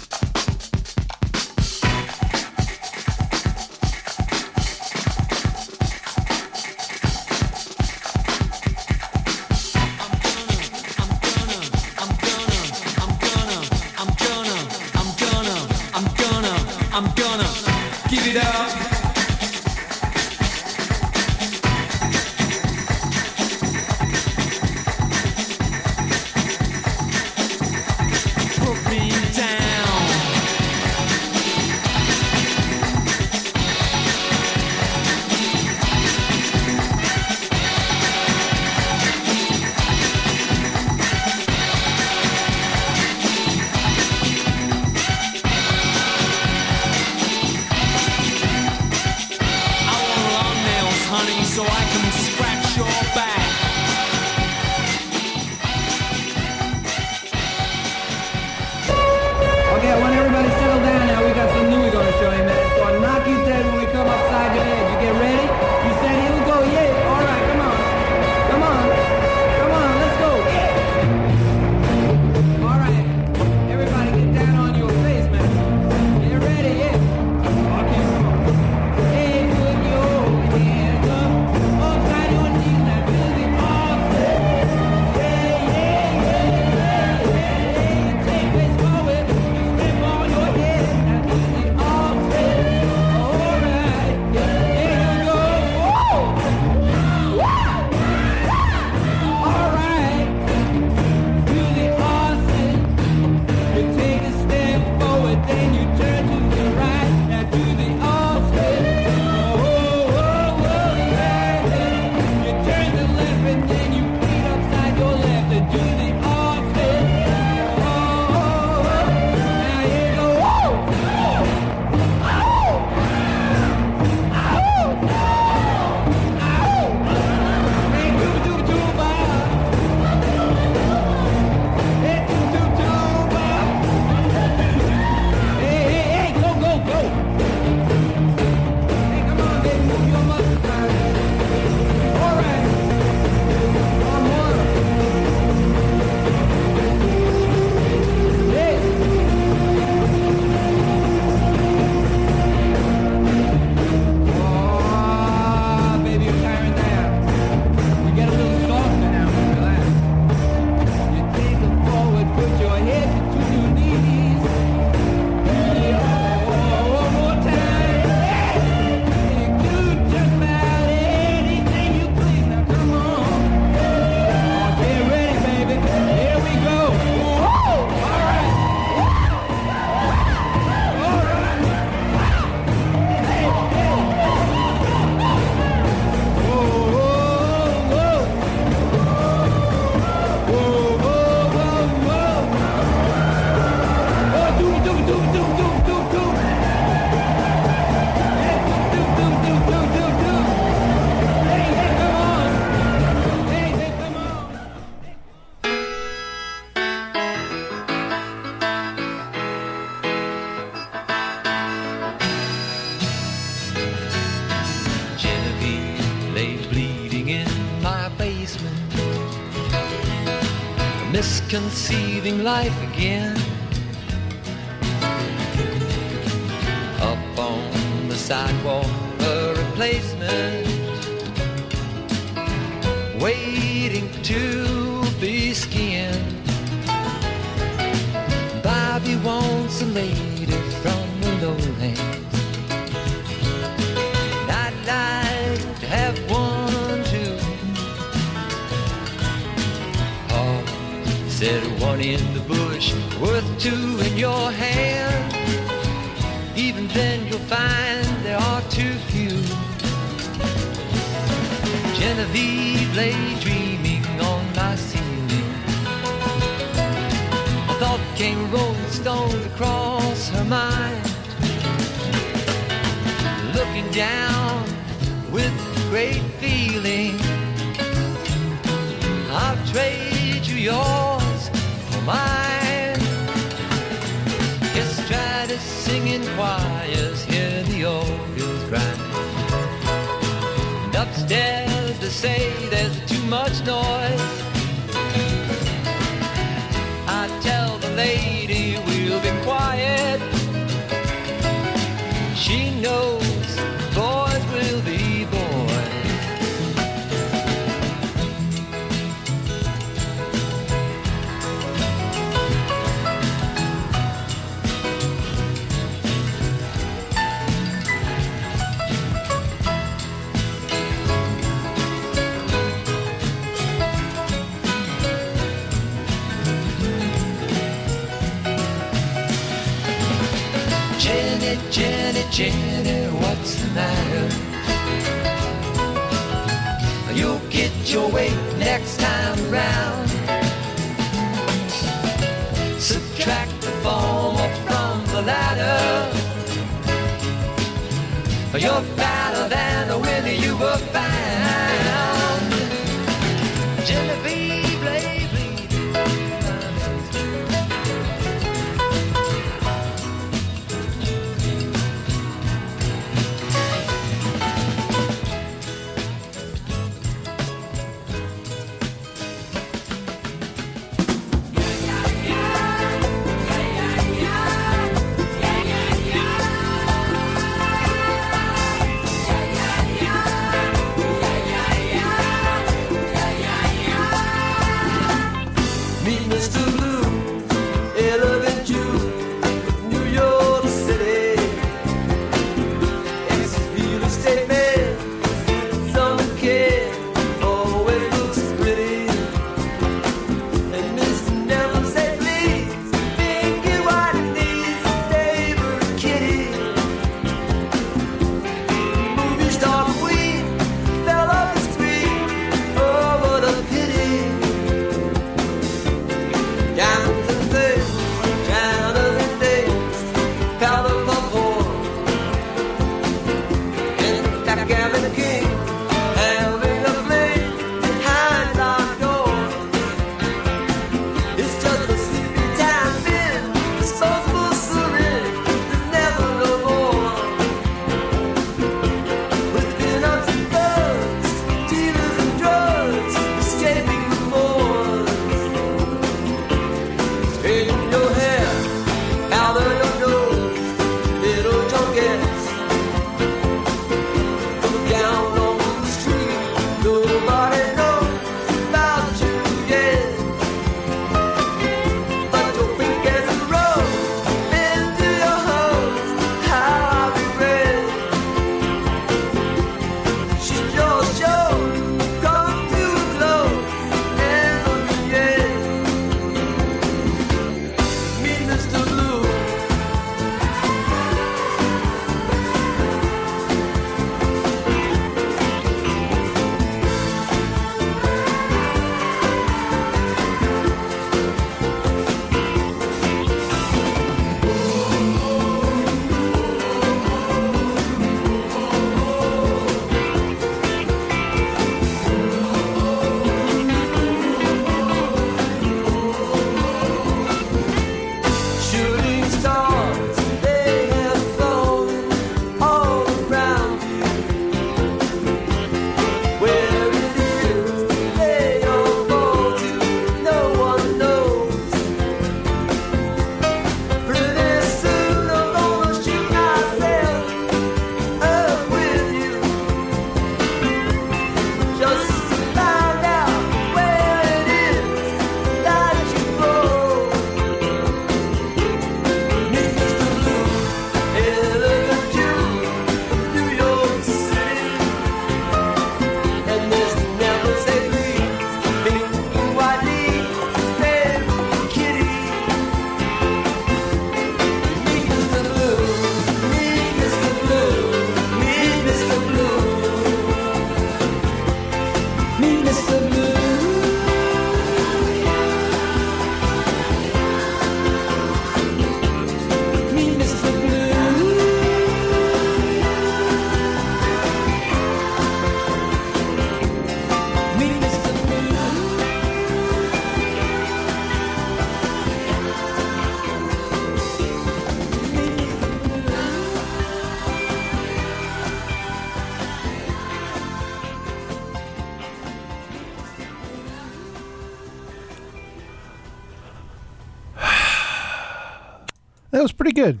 Speaker 1: Good.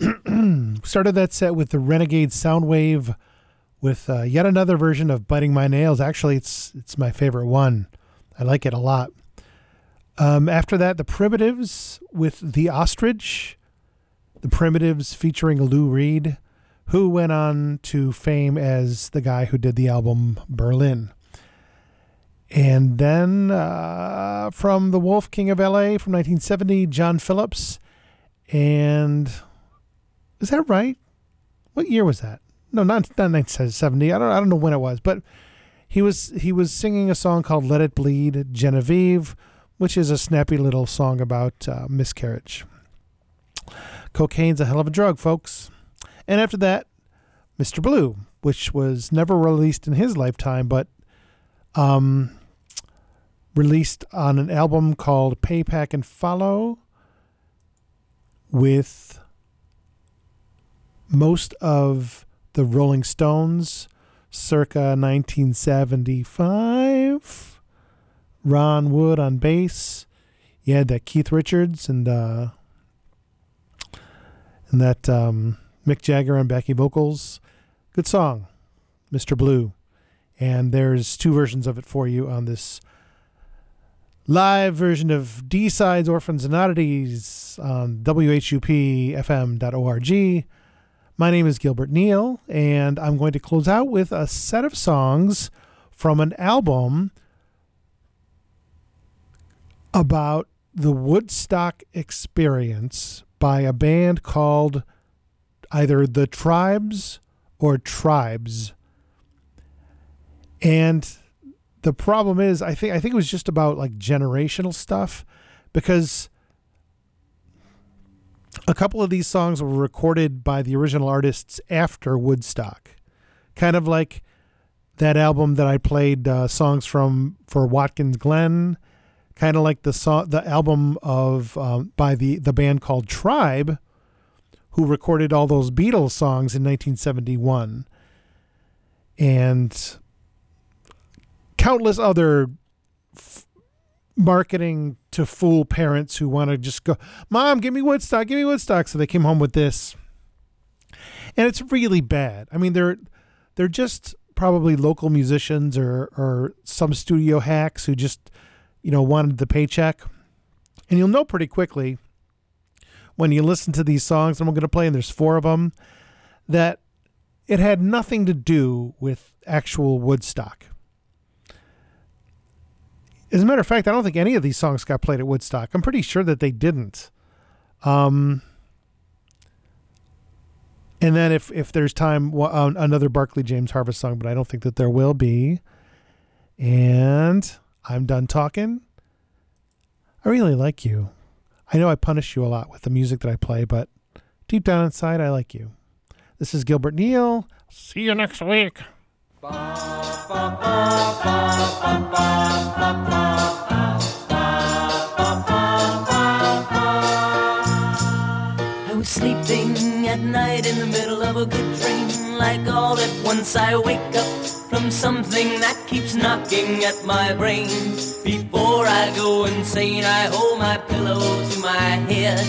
Speaker 1: [clears throat] Started that set with the Renegade Soundwave with uh, yet another version of Biting My Nails. Actually, it's it's my favorite one. I like it a lot. Um, after that, the Primitives with the Ostrich. The Primitives featuring Lou Reed, who went on to fame as the guy who did the album Berlin. And then uh, from the Wolf King of LA from 1970, John Phillips. And is that right? What year was that? No, not, not 1970. I don't, I don't know when it was, but he was he was singing a song called "Let It Bleed," Genevieve, which is a snappy little song about uh, miscarriage. Cocaine's a hell of a drug, folks. And after that, Mr. Blue, which was never released in his lifetime, but um, released on an album called Pay Pack and Follow with most of the Rolling Stones circa 1975. Ron Wood on bass. You had that Keith Richards and uh, and that um, Mick Jagger and Becky vocals. Good song, Mr. Blue. And there's two versions of it for you on this live version of B Sides, Orphans and Oddities on WHUPFM.org. My name is Gilbert Neal, and I'm going to close out with a set of songs from an album about the Woodstock experience by a band called either The Tribes or Tribes. And the problem is I think I think it was just about like generational stuff because a couple of these songs were recorded by the original artists after Woodstock. Kind of like that album that I played uh, songs from for Watkins Glen, kind of like the song, the album of um, by the the band called Tribe, who recorded all those Beatles songs in 1971, and countless other f- marketing to fool parents who want to just go, "Mom, give me Woodstock, give me Woodstock." So they came home with this, and it's really bad. I mean, they're they're just probably local musicians or or some studio hacks who just you know wanted the paycheck, and you'll know pretty quickly when you listen to these songs. I'm going to play, and there's four of them that it had nothing to do with actual Woodstock. As a matter of fact, I don't think any of these songs got played at Woodstock. I'm pretty sure that they didn't. Um, and then if if there's time, wa- uh, another Barclay James Harvest song, but I don't think that there will be. And I'm done talking. I really like you. I know I punish you a lot with the music that I play, but deep down inside, I like you. This is Gilbert Neal. See you next week.
Speaker 13: I was sleeping at night in the middle of a good dream. Like all at once I wake up from something that keeps knocking at my brain. Before I go insane, I hold my pillow to my head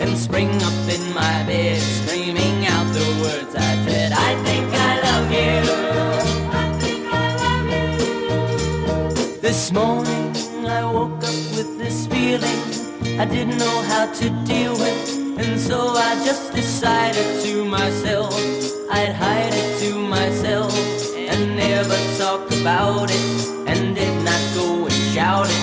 Speaker 13: and spring up in my bed, screaming out the words I said. I think I love you. This morning I woke up with this feeling I didn't know how to deal with, and so I just decided to myself. I'd hide it to myself and never talk about it, and did not go and shout it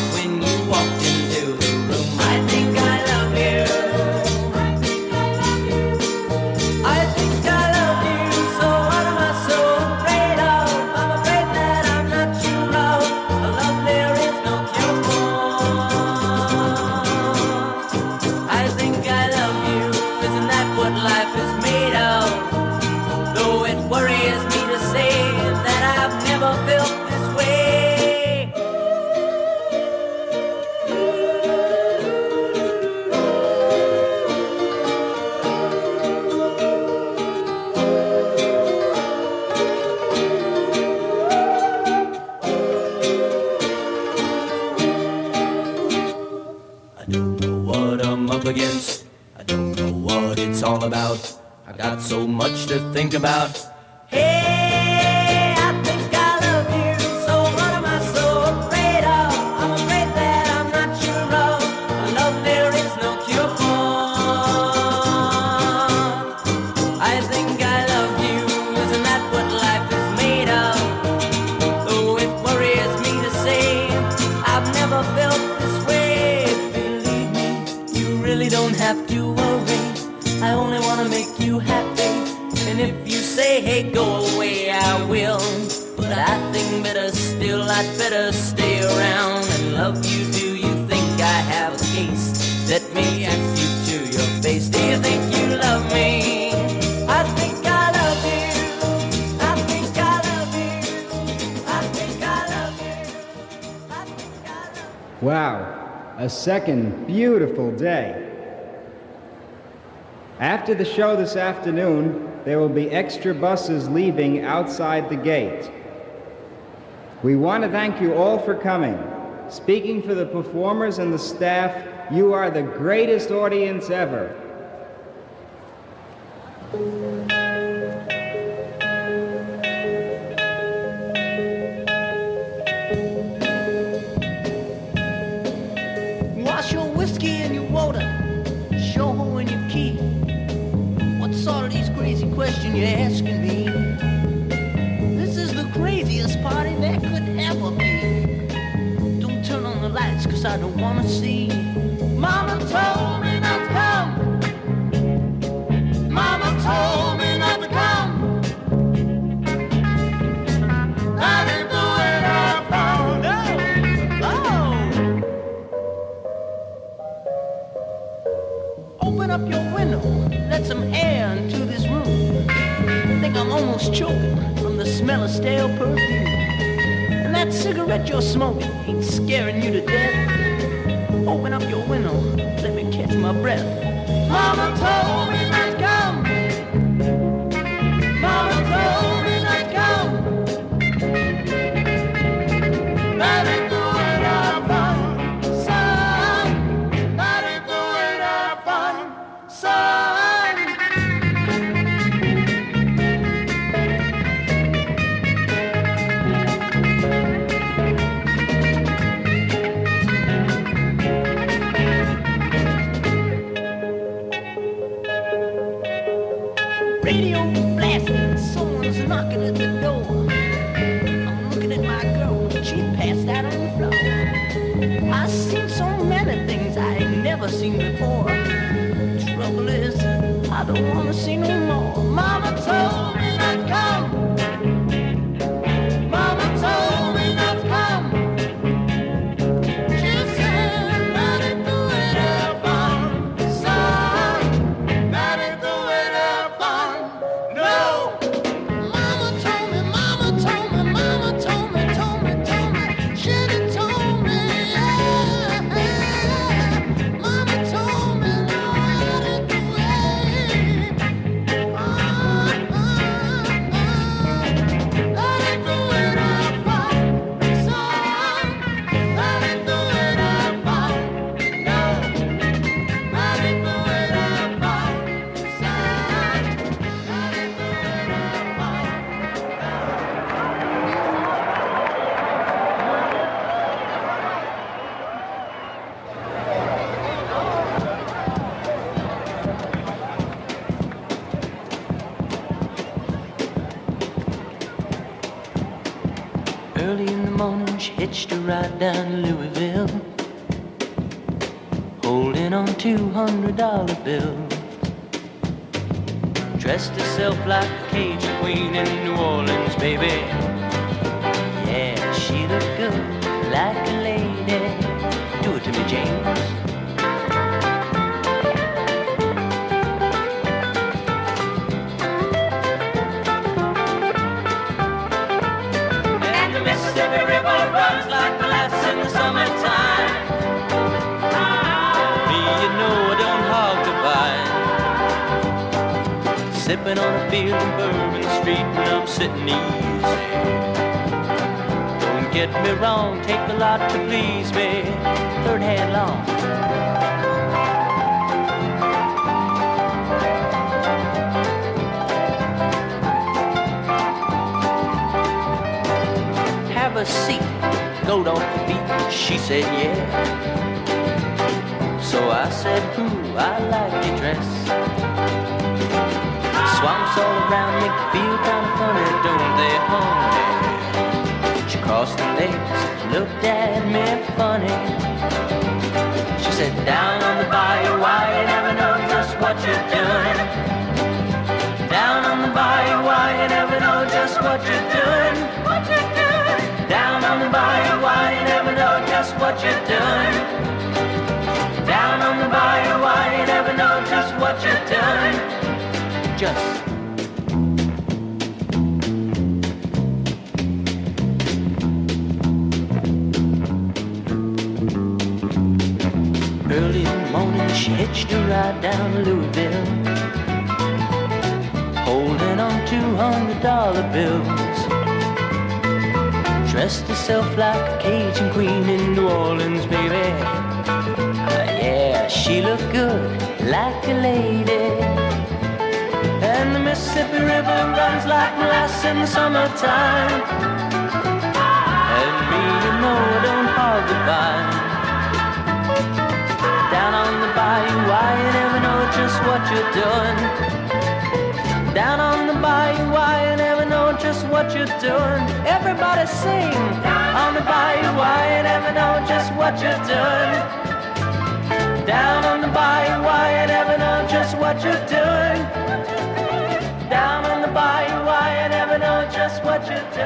Speaker 16: second beautiful day. After the show this afternoon, there will be extra buses leaving outside the gate. We want to thank you all for coming. Speaking for the performers and the staff, you are the greatest audience ever.
Speaker 13: never seen before. Trouble is, I don't wanna see no more. Mama told me. $200 bill. Dressed herself like a Cajun queen in New Orleans, baby. Yeah, she looked good, like a lady. Do it to me, James. sipping on a field in Bourbon Street and I'm sitting easy. Don't get me wrong, take a lot to please me. Third hand long. have a seat, go on your feet. She said, yeah. So I said, ooh, I like your dress. Swamps all around make you feel kind of funny, don't they, honey? She crossed her legs, looked at me funny. She said, down on the bayou, why you never know just what you're doing. Down on the bayou, why you never know just what you're doing. What you're doing. Down on the bayou, why you never know just what you're doing. Down on the bayou, why you never know just what you're doing. Just. Early in the morning, she hitched a ride down Louisville holding on to hundred dollar bills. Dressed herself like a Cajun queen in New Orleans, baby. Ah, yeah, she looked good, like a lady. The Mississippi River runs like molasses in the summertime. And me, you know, don't hardly find. Down on the bayou, I never know just what you're doing. Down on the bayou, I never know just what you're doing. Everybody sing. On the bayou, I never know just what you're doing. Down on the bayou, I never know just what you're doing.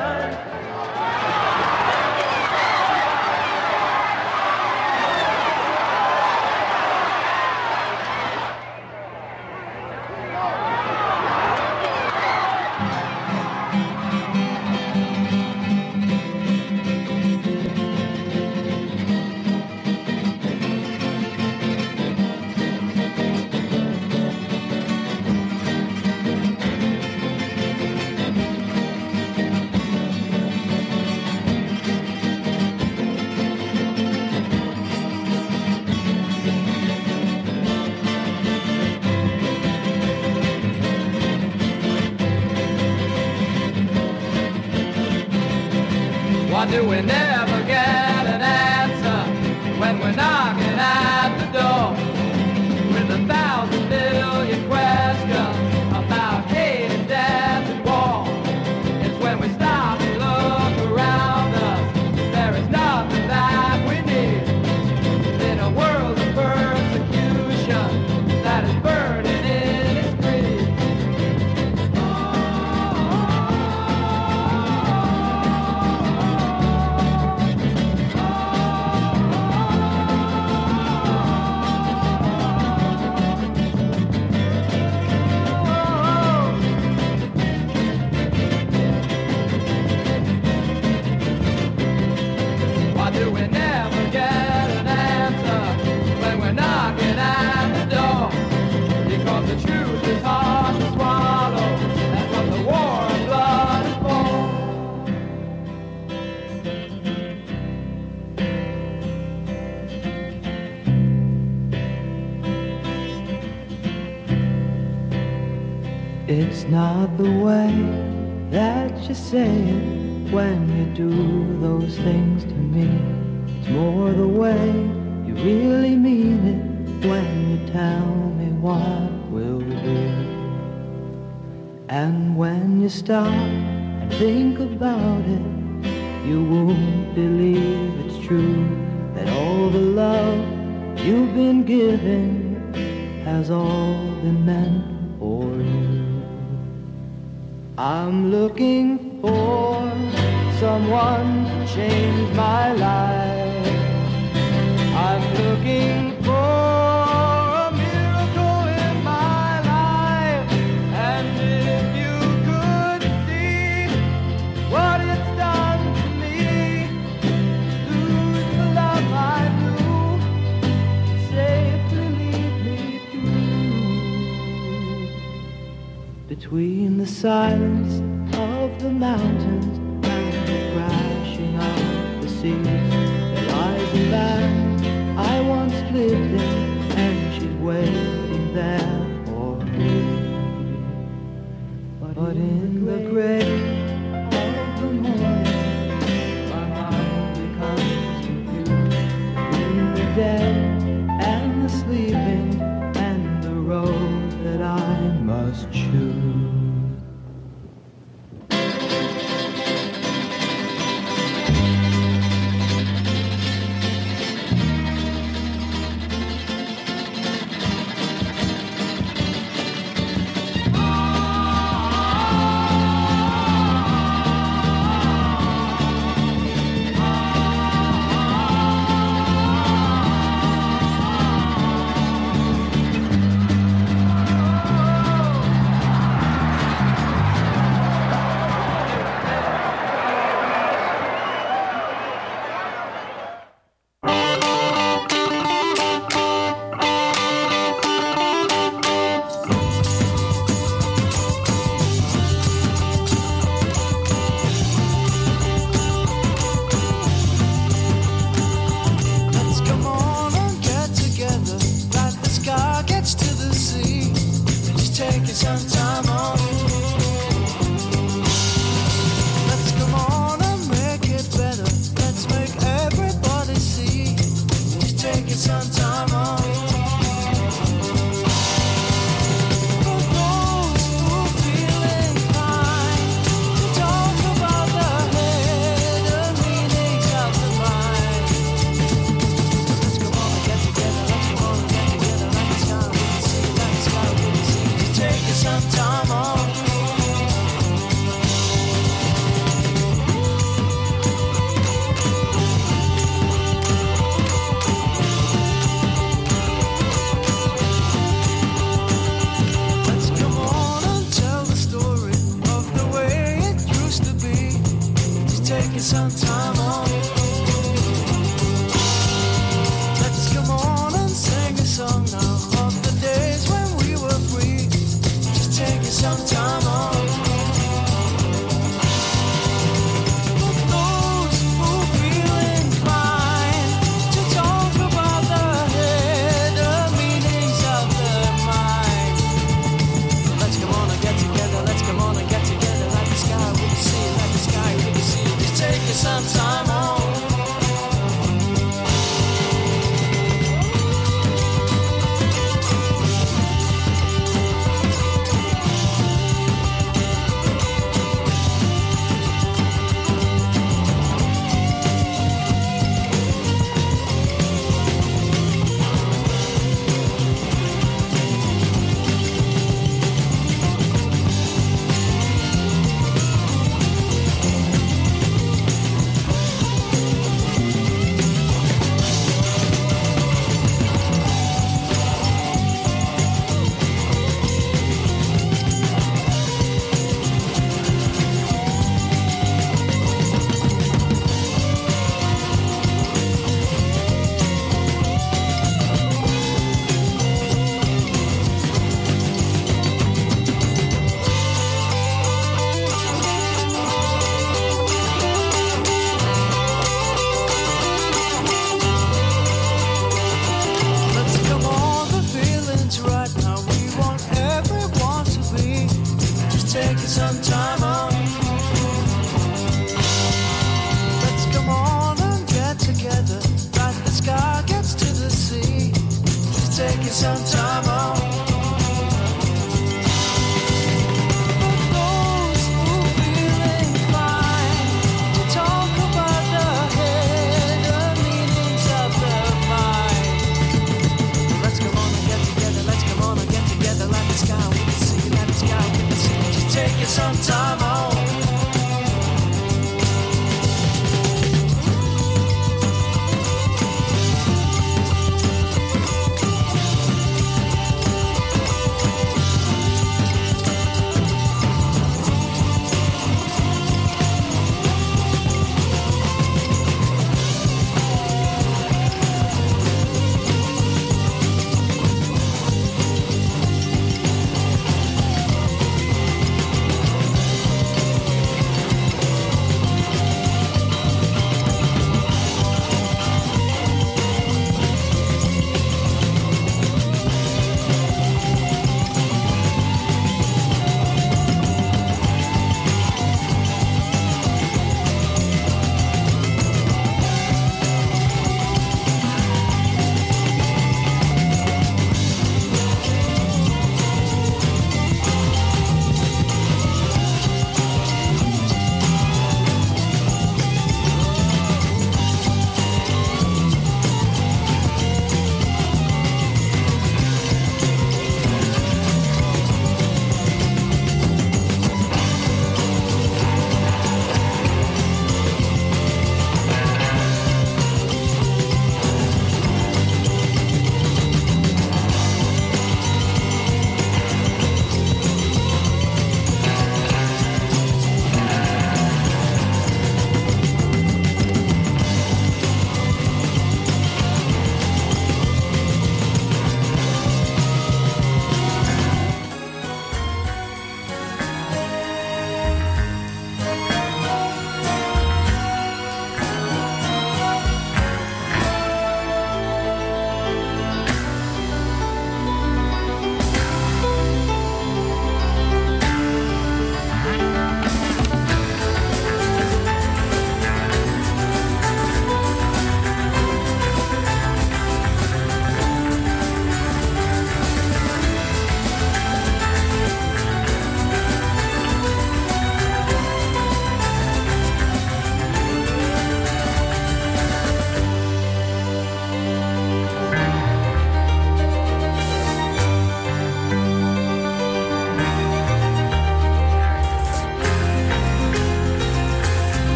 Speaker 13: What doing.
Speaker 17: Why The
Speaker 9: way that you say it when you do those things to me. It's more the way you really mean it when you tell me what will be. And when you stop and think about it,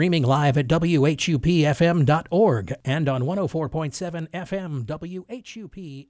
Speaker 18: Streaming live at WHUPFM.org and on 104.7 FM WHUP